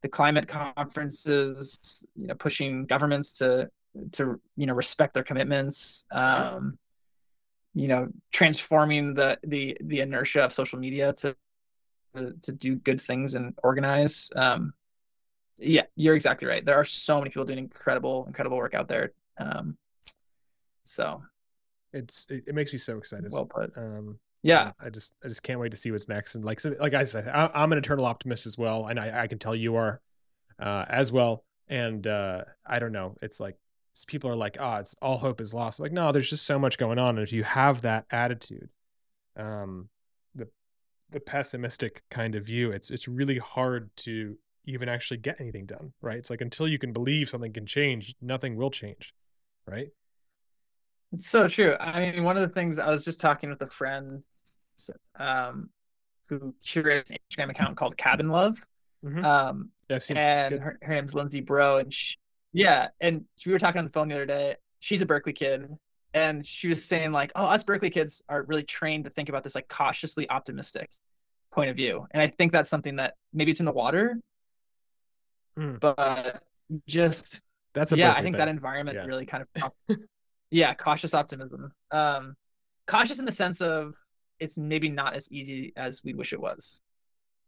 the climate conferences, you know, pushing governments to to you know respect their commitments, um, you know, transforming the the the inertia of social media to to do good things and organize. Um, yeah, you're exactly right. There are so many people doing incredible, incredible work out there. Um, so it's it, it, makes me so excited. Well put. Um, yeah, I just I just can't wait to see what's next. And like so, like I said, I, am an eternal optimist as well, and I, I can tell you are uh, as well. And uh, I don't know, it's like people are like, oh, it's all hope is lost. I'm like, no, there's just so much going on, and if you have that attitude, um, the the pessimistic kind of view, it's it's really hard to even actually get anything done, right? It's like until you can believe something can change, nothing will change, right? It's so true. I mean, one of the things I was just talking with a friend um, who curates an Instagram account called Cabin Love. Mm-hmm. Um, yeah, and her, her, name's Lindsay Bro, and she, yeah, and we were talking on the phone the other day. She's a Berkeley kid, and she was saying like, "Oh, us Berkeley kids are really trained to think about this like cautiously optimistic point of view," and I think that's something that maybe it's in the water, mm. but just that's a yeah, Berkeley I think thing. that environment yeah. really kind of *laughs* yeah, cautious optimism. Um, cautious in the sense of it's maybe not as easy as we wish it was,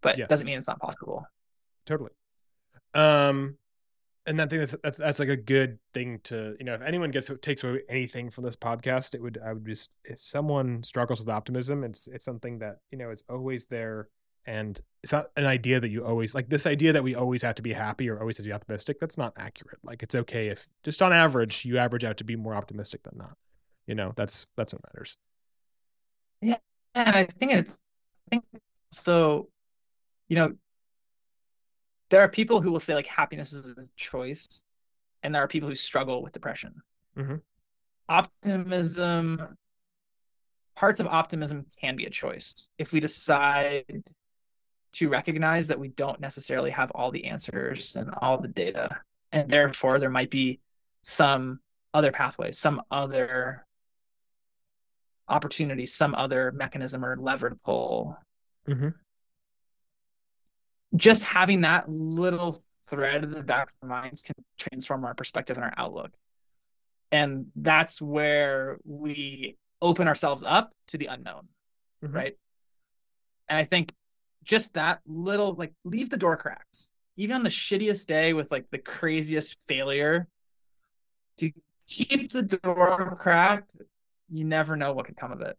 but yes. doesn't mean it's not possible. Totally. Um, and that thing that's, that's that's like a good thing to you know if anyone gets takes away anything from this podcast it would i would just if someone struggles with optimism it's it's something that you know it's always there and it's not an idea that you always like this idea that we always have to be happy or always have to be optimistic that's not accurate. Like it's okay if just on average you average out to be more optimistic than not you know that's that's what matters. Yeah and I think it's I think so you know there are people who will say like happiness is a choice and there are people who struggle with depression. Mm-hmm. optimism parts of optimism can be a choice. If we decide to recognize that we don't necessarily have all the answers and all the data and therefore there might be some other pathways some other opportunity, some other mechanism or lever to pull. Mm-hmm. Just having that little thread in the back of our minds can transform our perspective and our outlook. And that's where we open ourselves up to the unknown, mm-hmm. right? And I think just that little, like, leave the door cracked. Even on the shittiest day with like the craziest failure, to keep the door cracked, you never know what could come of it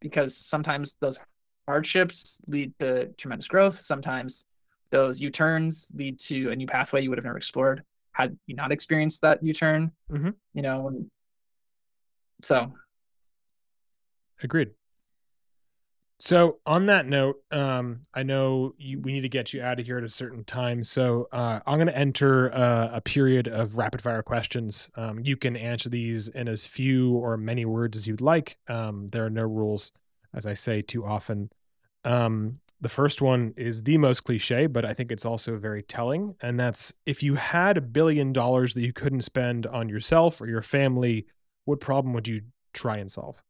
because sometimes those hardships lead to tremendous growth sometimes those U-turns lead to a new pathway you would have never explored had you not experienced that U-turn. Mhm. You know, so Agreed. So on that note, um, I know you, we need to get you out of here at a certain time. So uh, I'm going to enter uh, a period of rapid fire questions. Um, you can answer these in as few or many words as you'd like. Um, there are no rules, as I say too often. Um, the first one is the most cliche, but I think it's also very telling. And that's if you had a billion dollars that you couldn't spend on yourself or your family, what problem would you try and solve?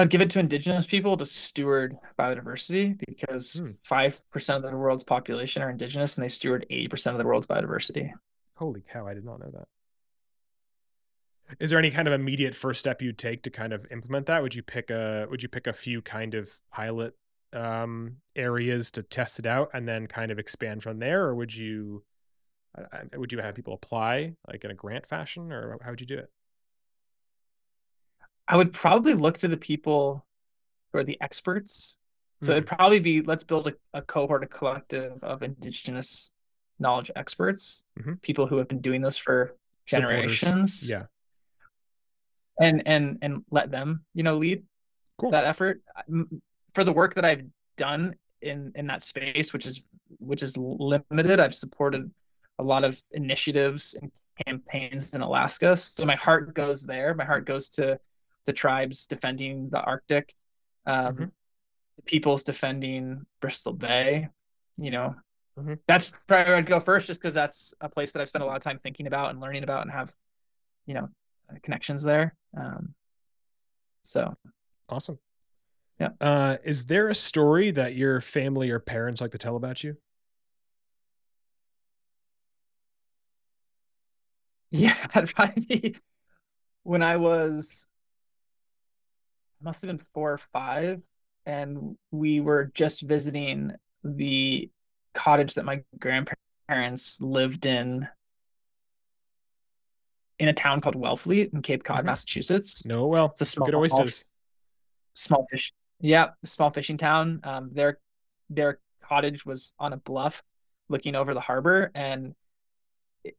I'd give it to indigenous people to steward biodiversity because Hmm. five percent of the world's population are indigenous and they steward eighty percent of the world's biodiversity. Holy cow, I did not know that. Is there any kind of immediate first step you'd take to kind of implement that? Would you pick a would you pick a few kind of pilot um areas to test it out and then kind of expand from there or would you I- I- would you have people apply like in a grant fashion or how would you do it? I would probably look to the people who are the experts. So it'd probably be let's build a, a cohort, a collective of indigenous knowledge experts, Mhm. people who have been doing this for Supporters. generations. Yeah. and and and let them you know lead Cool. that effort for the work that i've done in in that space which is which is limited i've supported a lot of initiatives and campaigns in alaska so my heart goes there my heart goes to the tribes defending the arctic um Mhm. the peoples defending bristol bay you know Mhm. that's probably where i'd go first just because that's a place that i've spent a lot of time thinking about and learning about and have you know connections there. Um, so Awesome. Yeah. Uh is there a story that your family or parents like to tell about you? *laughs* yeah, *laughs* I'd probably be when I was must have been four or five, and we were just visiting the cottage that my grandparents lived in in a town called Wellfleet in Cape Cod, Mhm. Massachusetts. No, well, It's a small good oysters. small fish yeah small fishing town um their their cottage was on a bluff looking over the harbor and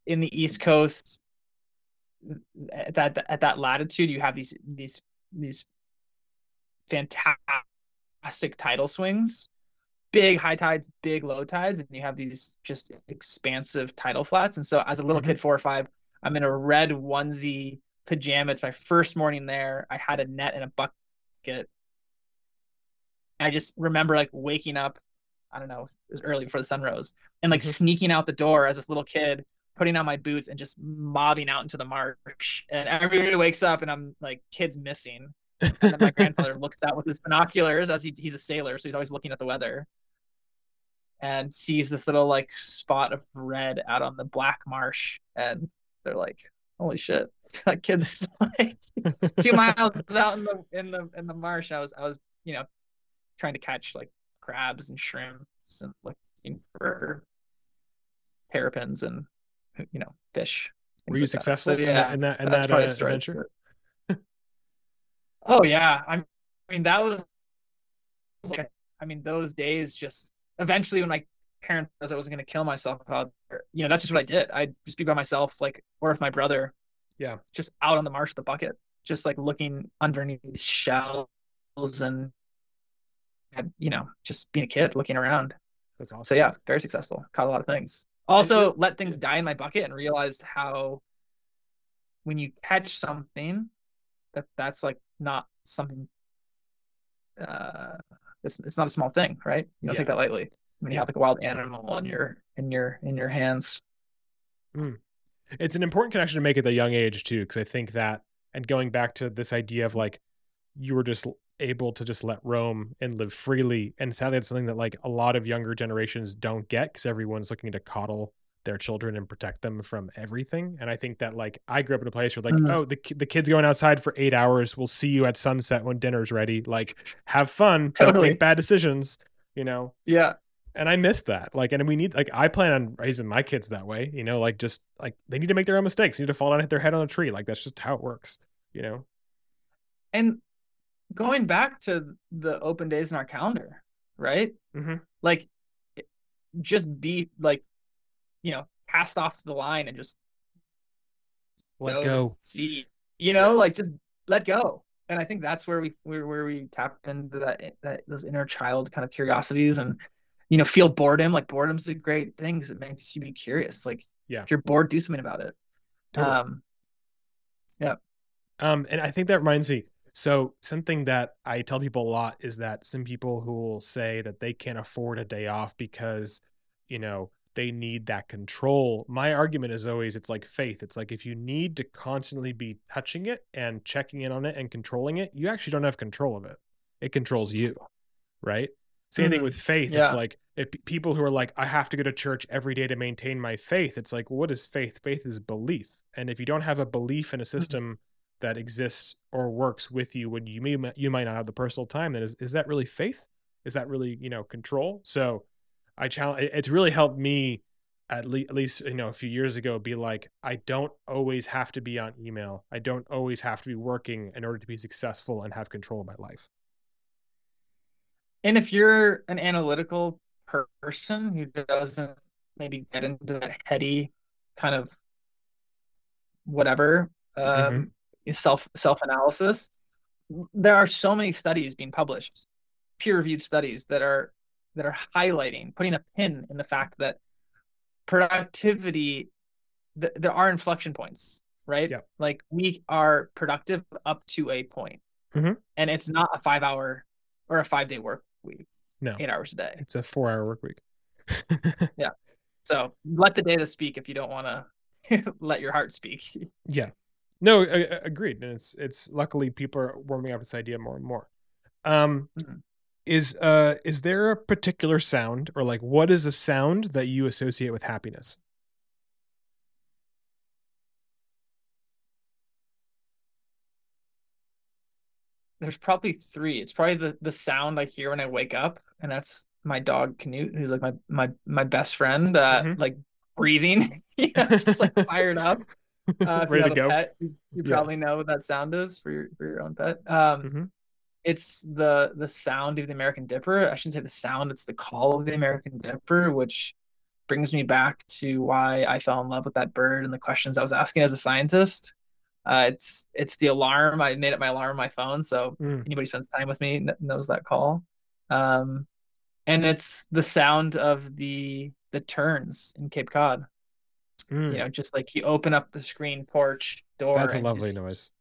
in the east coast at that at that latitude you have these these these fantastic tidal swings big high tides big low tides and you have these just expansive tidal flats and so as a little Mhm. kid four or five i'm in a red onesie pajama it's my first morning there i had a net and a bucket I just remember like waking up, I don't know, it was early before the sun rose, and like Mhm. sneaking out the door as this little kid, putting on my boots and just mobbing out into the marsh. And everybody wakes up and I'm like, kid's missing. And then my grandfather looks out with his binoculars as he, he's a sailor, so he's always looking at the weather. And sees this little like spot of red out on the black marsh. And they're like, holy shit. *laughs* That kid's like *laughs* two miles out in the in the in the marsh. I was I was, you know, trying to catch like crabs and shrimps and looking for terrapins and you know fish. Were you like that. successful So, in yeah, that in that, in that uh, adventure? Oh yeah, I'm, mean that was like I mean those days just eventually when my parents realized I wasn't going to kill myself out there, you know that's just what I did. I'd just be by myself like or with my brother. Yeah. Just out on the marsh the bucket, just like looking underneath shells and and, you know just being a kid looking around. That's awesome. So yeah, very successful. Caught a lot of things. Also uh, let things die in my bucket and realized how when you catch something that that's like not something uh it's it's not a small thing, right? You don't Yeah. take that lightly. When you have like a wild animal in your in your in your hands. it's an important connection to make at the young age too because i think that and going back to this idea of like you were just able to just let roam and live freely and sadly it's something that like a lot of younger generations don't get because everyone's looking to coddle their children and protect them from everything and i think that like i grew up in a place where like Mhm. oh the, the kid's going outside for eight hours we'll see you at sunset when dinner's ready like have fun don't make bad decisions you know Yeah. and I miss that. Like, and we need like I plan on raising my kids that way. You know, like just like they need to make their own mistakes. They need to fall down and hit their head on a tree. Like that's just how it works. You know. And going back to the open days in our calendar, right? Mm-hmm. Like, just be like, you know, cast off the line and just Let go. See, you know, like just let go. And I think that's where we where, where we tap into that that those inner child kind of curiosities and you know feel boredom. Like boredom's a great thing because it makes you be curious. Like Yeah. if you're bored, do something about it. Totally. Um, yeah. Um, and I think that reminds me. So something that I tell people a lot is that some people who will say that they can't afford a day off because, you know, they need that control. My argument is always it's like faith. It's like if you need to constantly be touching it and checking in on it and controlling it, you actually don't have control of it. It controls you, right? Same thing Mhm. with faith. It's like if people who are like, I have to go to church every day to maintain my faith. It's like, what is faith? Faith is belief. And if you don't have a belief in a system that exists or works with you when you may you might not have the personal time, then is, is that really faith? Is that really, you know, control? So I challenge it's really helped me at, le- at least, you know, a few years ago be like, I don't always have to be on email. I don't always have to be working in order to be successful and have control of my life. and if you're an analytical person who doesn't maybe get into that heady kind of whatever um, self self analysis, there are so many studies being published, peer reviewed studies that are that are highlighting, putting a pin in the fact that productivity, th- there are inflection points, right? Yep. Like we are productive up to a point. Mhm. and it's not a five hour or a five day work week, No, eight hours a day. it's a four hour work week. *laughs* Yeah. So let the data speak if you don't want to *laughs* let your heart speak. *laughs* Yeah. No, a- a- agreed. And it's it's luckily people are warming up this idea more and more. Um Mhm. Is uh is there a particular sound or like what is a sound that you associate with happiness? There's probably three. It's probably the the sound I hear when I wake up, and that's my dog Canute, who's like my my my best friend, uh, Mhm. like breathing, *laughs* yeah, just like fired up. *laughs* Uh, if you Ready have to a go. pet, you, you Yeah. probably know what that sound is for your for your own pet. Um, Mhm. It's the the sound of the American Dipper. I shouldn't say the sound, it's the call of the American Dipper, which brings me back to why I fell in love with that bird and the questions I was asking as a scientist. Uh, it's it's the alarm. I made it my alarm on my phone, so Mm. anybody spends time with me knows that call. Um, and it's the sound of the the terns in Cape Cod. Mm. You know, just like you open up the screen porch door. That's a lovely just- noise.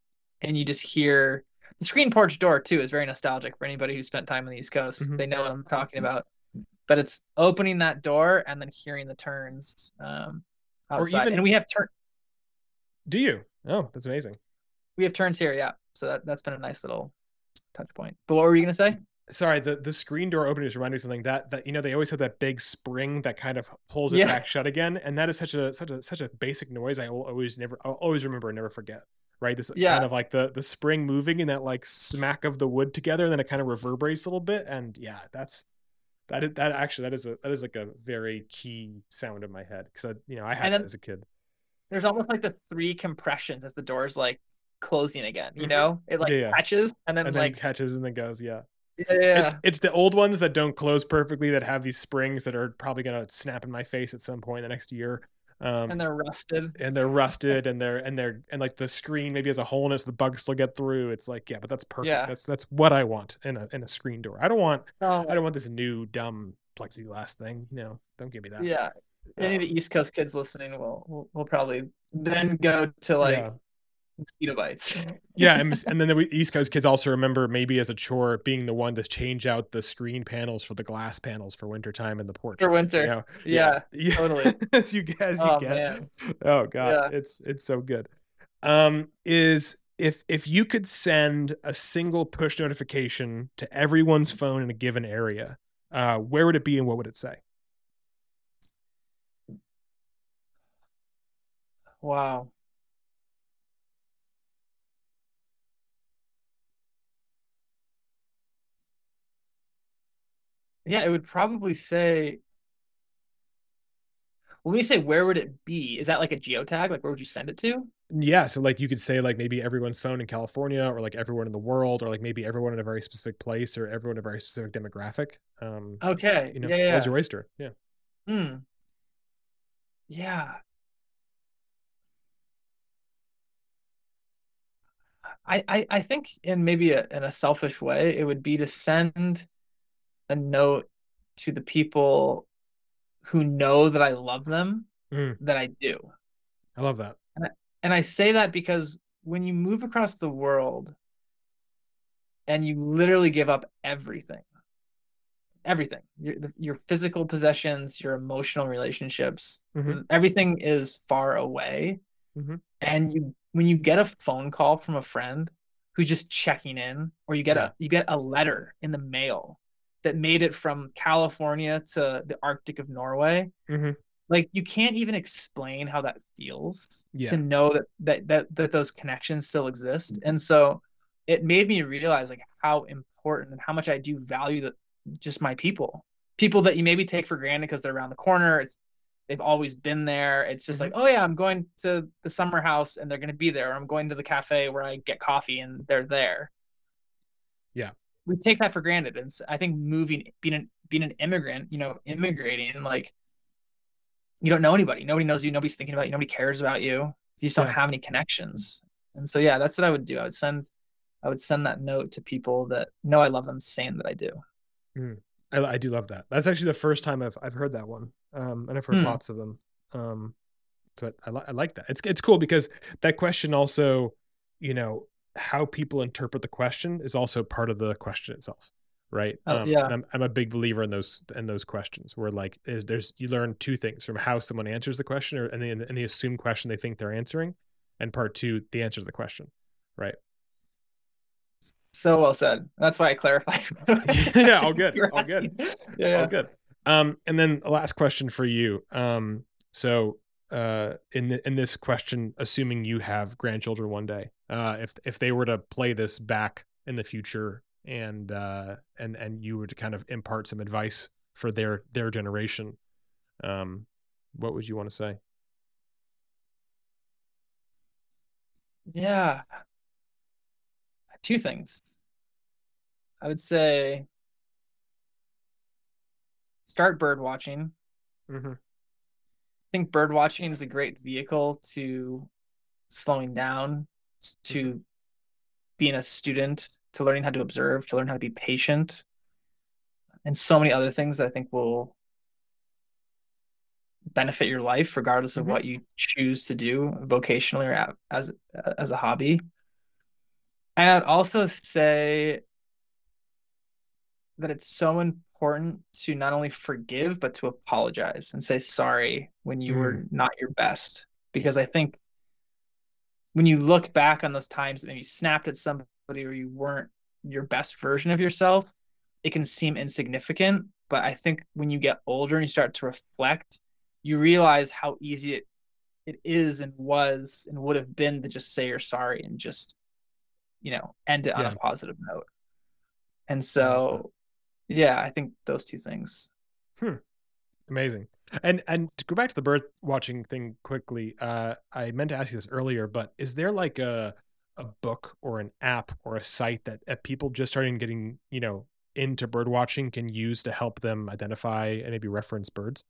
and you just hear the screen porch door too is very nostalgic for anybody who spent time on the East Coast. Mhm. They know what I'm talking about. But it's opening that door and then hearing the terns um, Or even- and we have tern Do you? Oh, that's amazing. we have terns here, yeah. So that that's been a nice little touch point. But what were you gonna say? Sorry, the the screen door opening just reminded me of something that that you know they always have that big spring that kind of pulls it Yeah. back shut again, and that is such a such a such a basic noise. I will always never I'll always remember and never forget. Right, this Yeah. sound of like the the spring moving and that like smack of the wood together, and then it kind of reverberates a little bit, and yeah, that's that is that actually that is a that is like a very key sound in my head because I you know I had then- as a kid. There's almost like the three compressions as the door's like closing again, you Mhm. know? It like Yeah, catches and then And then like catches and then goes, yeah. yeah, yeah, It's it's the old ones that don't close perfectly that have these springs that are probably gonna snap in my face at some point in the next year. Um, and they're rusted. and they're rusted and they're and they're and like the screen maybe has a hole in it so the bugs still get through. It's like yeah, but that's perfect. Yeah. That's that's what I want in a in a screen door. I don't want Oh, I don't want this new dumb plexiglass thing. You know, don't give me that. yeah. Any of the East Coast kids listening will will, will probably then go to like yeah. Mosquito bites. *laughs* yeah, and, and then the East Coast kids also remember maybe as a chore being the one to change out the screen panels for the glass panels for wintertime in the porch. For winter. You know? Yeah, yeah. totally. *laughs* as you as you Oh, get. man. Oh god, Yeah. it's it's so good. Um, is if if you could send a single push notification to everyone's phone in a given area, uh, where would it be and what would it say? Wow. Yeah, it would probably say, when we say where would it be, is that like a geotag? Like where would you send it to? yeah so like you could say like maybe everyone's phone in california or like everyone in the world or like maybe everyone in a very specific place or everyone in a very specific demographic um Okay. you know yeah, yeah. world's your oyster yeah Hmm. Yeah. I, I, I think in maybe a, in a selfish way, it would be to send a note to the people who know that I love them, Mm. that I do. i love that And I say that because when you move across the world and you literally give up everything, everything, your, your physical possessions, your emotional relationships, Mhm. everything is far away. Mhm. And you, when you get a phone call from a friend who's just checking in, or you get Yeah. a you get a letter in the mail that made it from California to the Arctic of Norway, Mhm. like you can't even explain how that feels Yeah. to know that, that that that those connections still exist and so it made me realize like how important and how much i do value the just my people people that you maybe take for granted because they're around the corner it's they've always been there it's just like oh yeah i'm going to the summer house and they're going to be there or i'm going to the cafe where i get coffee and they're there Yeah. We take that for granted and I think moving being an being an immigrant you know immigrating like you don't know anybody. Nobody knows you. Nobody's thinking about you. Nobody cares about you. You just don't Yeah. have any connections. And so yeah, that's what I would do. I would send I would send that note to people that know I love them, saying that I do. I, I do love that that's actually the first time i've i've heard that one um and i've heard Hmm. lots of them um so I, I, li- I like that it's it's cool because that question also you know how people interpret the question is also part of the question itself right Oh, yeah. I'm, I'm a big believer in those in those questions where like is there's you learn two things from how someone answers the question or and the, and the assumed question they think they're answering and part two the answer to the question right So well said. That's why I clarified. *laughs* Yeah, all good, all good. asking. Yeah. Oh, good. Um, and then the last question for you. Um, so uh, in the, in this question, assuming you have grandchildren one day, uh, if if they were to play this back in the future, and uh, and and you were to kind of impart some advice for their their generation, um, what would you want to say? Yeah. Two things. I would say start bird watching. Mm-hmm. I think bird watching is a great vehicle to slowing down, to being a student, to learning how to observe, to learn how to be patient, and so many other things that I think will benefit your life regardless of Mhm. what you choose to do vocationally or as as a hobby. And I'd also say that it's so important to not only forgive but to apologize and say sorry when you were mm. not your best because I think when you look back on those times maybe you snapped at somebody or you weren't your best version of yourself, it can seem insignificant. But I think when you get older and you start to reflect, you realize how easy it, it is and was and would have been to just say you're sorry and just, you know, end it on a positive note. And so, yeah, I think those two things. Amazing. And and to go back to the bird watching thing quickly, uh, I meant to ask you this earlier, but is there like a a book or an app or a site that, that people just starting getting you know into bird watching can use to help them identify and maybe reference birds?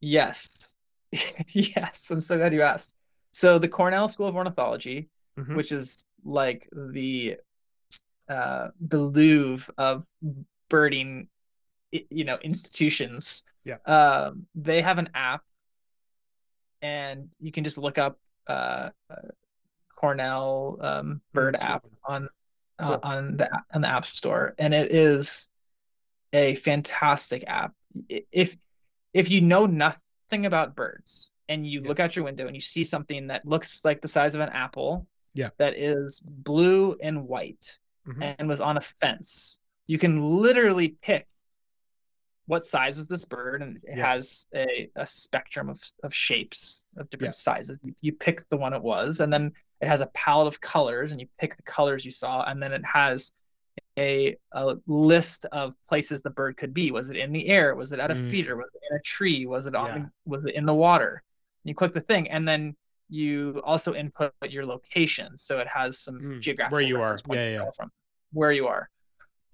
Yes. *laughs* Yes, I'm so glad you asked. So the Cornell School of Ornithology, Mhm. which is like the uh the Louvre of birding you know institutions. Yeah. Um they have an app and you can just look up uh uh, Cornell um bird Mm, app on Cool. uh, on the on the App Store and it is a fantastic app. If if you know nothing about birds and you Yeah. look out your window and you see something that looks like the size of an apple Yeah. that is blue and white Mhm. and was on a fence, you can literally pick what size was this bird and it Yeah. has a, a spectrum of, of shapes of different Yeah. sizes. You, you pick the one it was and then it has a palette of colors and you pick the colors you saw and then it has a, a list of places the bird could be. Was it in the air? Was it at a Mm. feeder? Was it in a tree? Was it on Yeah. the, was it in the water? You click the thing and then you also input your location, so it has some Mm, geographic where you are. Yeah, yeah. from where you are,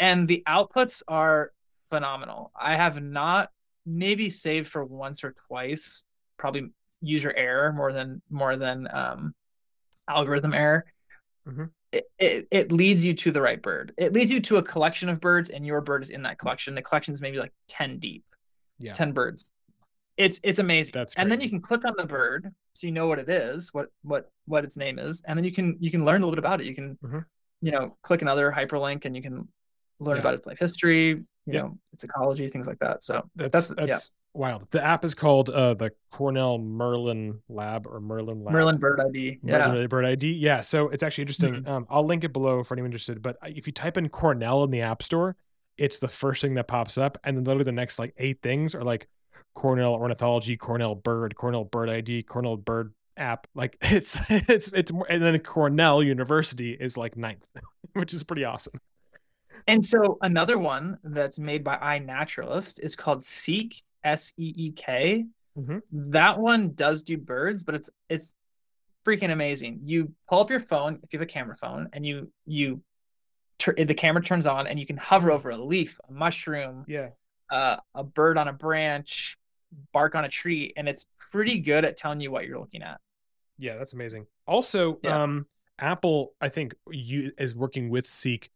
and the outputs are phenomenal. I have not maybe saved for once or twice, probably user error more than more than um, algorithm error. Mhm. It, it, it leads you to the right bird. It leads you to a collection of birds, and your bird is in that collection. The collection is maybe like 10 deep, Yeah. 10 birds. It's it's amazing. That's and then you can click on the bird so you know what it is, what what what its name is, and then you can you can learn a little bit about it. You can Mhm. you know click another hyperlink and you can learn Yeah. about its life history, you Yeah. know, its ecology, things like that. So That's that's, that's, yeah, wild. The app is called uh the Cornell Merlin Lab or Merlin Lab. Merlin Bird ID. Yeah. Merlin Bird ID. Yeah, so it's actually interesting. Mhm. Um, I'll link it below for anyone interested. But if you type in Cornell in the App Store, it's the first thing that pops up, and then literally the next like eight things are like Cornell Ornithology, Cornell Bird, Cornell Bird ID, Cornell Bird app. Like *laughs* it's it's it's more, and then Cornell University is like ninth, *laughs* which is pretty awesome. And so another one that's made by iNaturalist is called Seek S E E K. Mhm. That one does do birds, but it's it's freaking amazing. You pull up your phone if you have a camera phone, and you you tur- the camera turns on, and you can hover over a leaf, a mushroom, Yeah. uh, a bird on a branch, bark on a tree, and it's pretty good at telling you what you're looking at. Yeah, that's amazing. Also, Yeah. um, Apple, I think, you is working with Seek,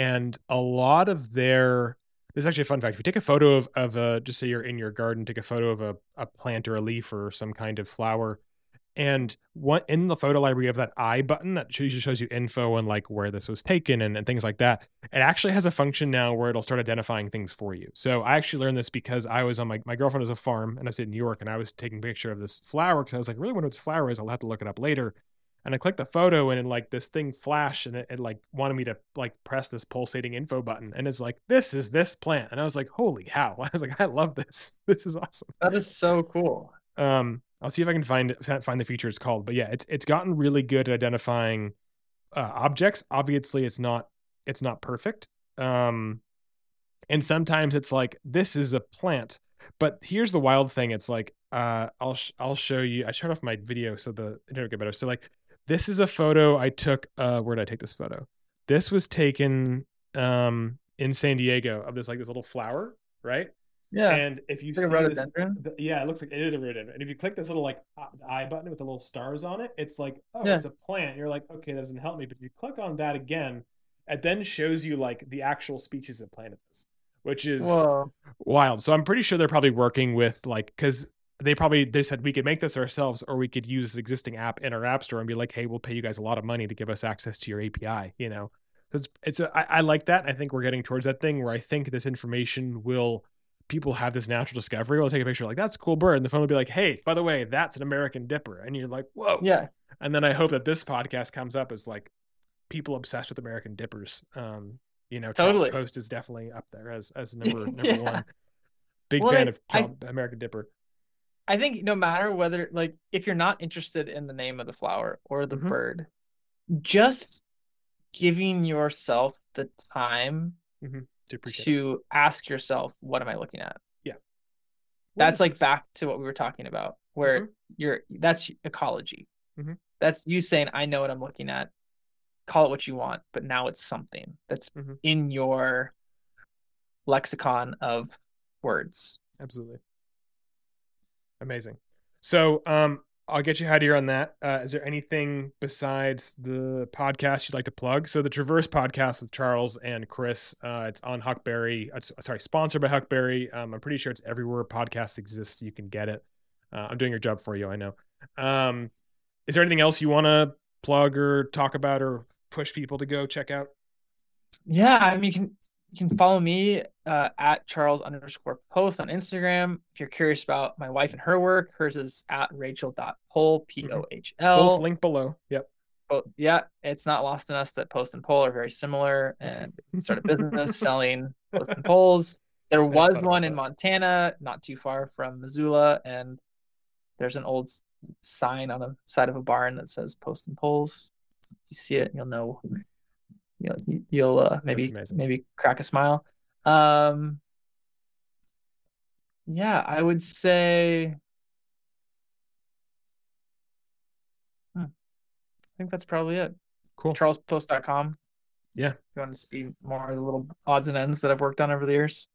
and a lot of their. This is actually a fun fact. If you take a photo of of a, just say you're in your garden, take a photo of a a plant or a leaf or some kind of flower, and what in the photo library of that eye button that usually shows you info and like where this was taken and, and things like that. It actually has a function now where it'll start identifying things for you. So I actually learned this because I was on my my girlfriend has a farm and I was in New York and I was taking a picture of this flower because I was like, really wonder what this flower is. I'll have to look it up later. And I clicked the photo and it, like this thing flashed and it, it like wanted me to like press this pulsating info button and it's like this is this plant. And I was like holy cow. *laughs* I was like I love this. *laughs* This is awesome. That is so cool. um i'll see if i can find find the feature it's called but yeah it's it's gotten really good at identifying uh, objects. Obviously it's not it's not perfect um and sometimes it's like this is a plant. But here's the wild thing. It's like uh i'll sh- i'll show you i shut off my video so the internet get better so like this is a photo i took uh where did i take this photo this was taken um in san diego of this like this little flower right Yeah. and if you see this, the- yeah, it looks like it is a rhododendron. And if you click this little like eye button with the little stars on it, it's like, oh, Yeah. it's a plant. You're like, okay, that doesn't help me. But if you click on that again, it then shows you like the actual species of plant it is, which is Whoa. wild. So I'm pretty sure they're probably working with like because they probably they said we could make this ourselves or we could use this existing app in our app store and be like, hey, we'll pay you guys a lot of money to give us access to your API. You know, so it's it's a, I, I like that. I think we're getting towards that thing where I think this information will people have this natural discovery. We'll take a picture like that's a cool bird, and the phone will be like, hey, by the way, that's an American dipper, and you're like, whoa, Yeah. and then I hope that this podcast comes up as like people obsessed with American dippers. Um, you know, Charles Totally. Post is definitely up there as as *laughs* number number Yeah. one. Big Well, fan it- of I- American Dipper. I think no matter whether like if you're not interested in the name of the flower or the Mhm. bird, just giving yourself the time To it. to ask yourself, what am I looking at? What That's like this? back to what we were talking about, where Mhm. you're that's ecology. Mhm. That's you saying, I know what I'm looking at. Call it what you want, but now it's something that's Mhm. in your lexicon of words. Absolutely. Amazing. So um I'll get you out of here on that. Uh, is there anything besides the podcast you'd like to plug? So the Traverse podcast with Charles and Chris, uh, it's on Huckberry. It's sorry, sponsored by Huckberry. Um, I'm pretty sure it's everywhere podcasts exist. You can get it. Uh, I'm doing your job for you. I know. Um, is there anything else you want to plug or talk about or push people to go check out? Yeah, I mean, you can you can follow me uh, at Charles underscore post on Instagram. If you're curious about my wife and her work, hers is at Rachel.Pohl, P O H Mm-hmm. Both link below. Yep. Oh, yeah, it's not lost in us that post and poll are very similar and start a business *laughs* selling post and poles. There was one in that. Montana, not too far from Missoula, and there's an old sign on the side of a barn that says post and poles. If you see it, you'll know. You'll you- you'll uh, maybe maybe crack a smile. Um, yeah, I would say I think that's probably it. Cool. CharlesPost.com. Yeah. If you want to see more of the little odds and ends that I've worked on over the years.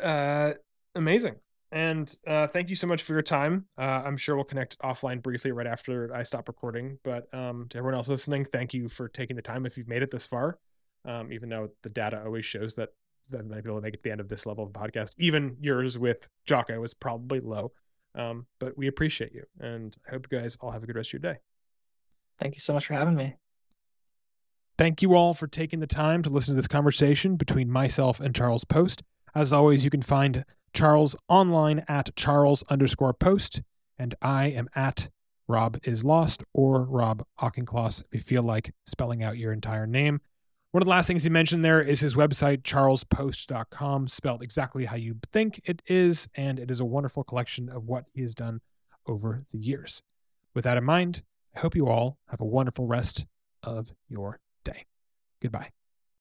Uh, amazing. And uh, thank you so much for your time. Uh, I'm sure we'll connect offline briefly right after I stop recording. But um, to everyone else listening, thank you for taking the time if you've made it this far. Um, even though the data always shows that that might be able to make it to the end of this level of podcast. Even yours with Jocko is probably low. Um, but we appreciate you. And I hope you guys all have a good rest of your day. Thank you so much for having me. Thank you all for taking the time to listen to this conversation between myself and Charles Post. As always, you can find Charles online at Charles underscore post, and I am at Rob is lost or Rob Auchincloss if you feel like spelling out your entire name. One of the last things he mentioned there is his website, charlespost.com, spelled exactly how you think it is, and it is a wonderful collection of what he has done over the years. With that in mind, I hope you all have a wonderful rest of your day. Goodbye.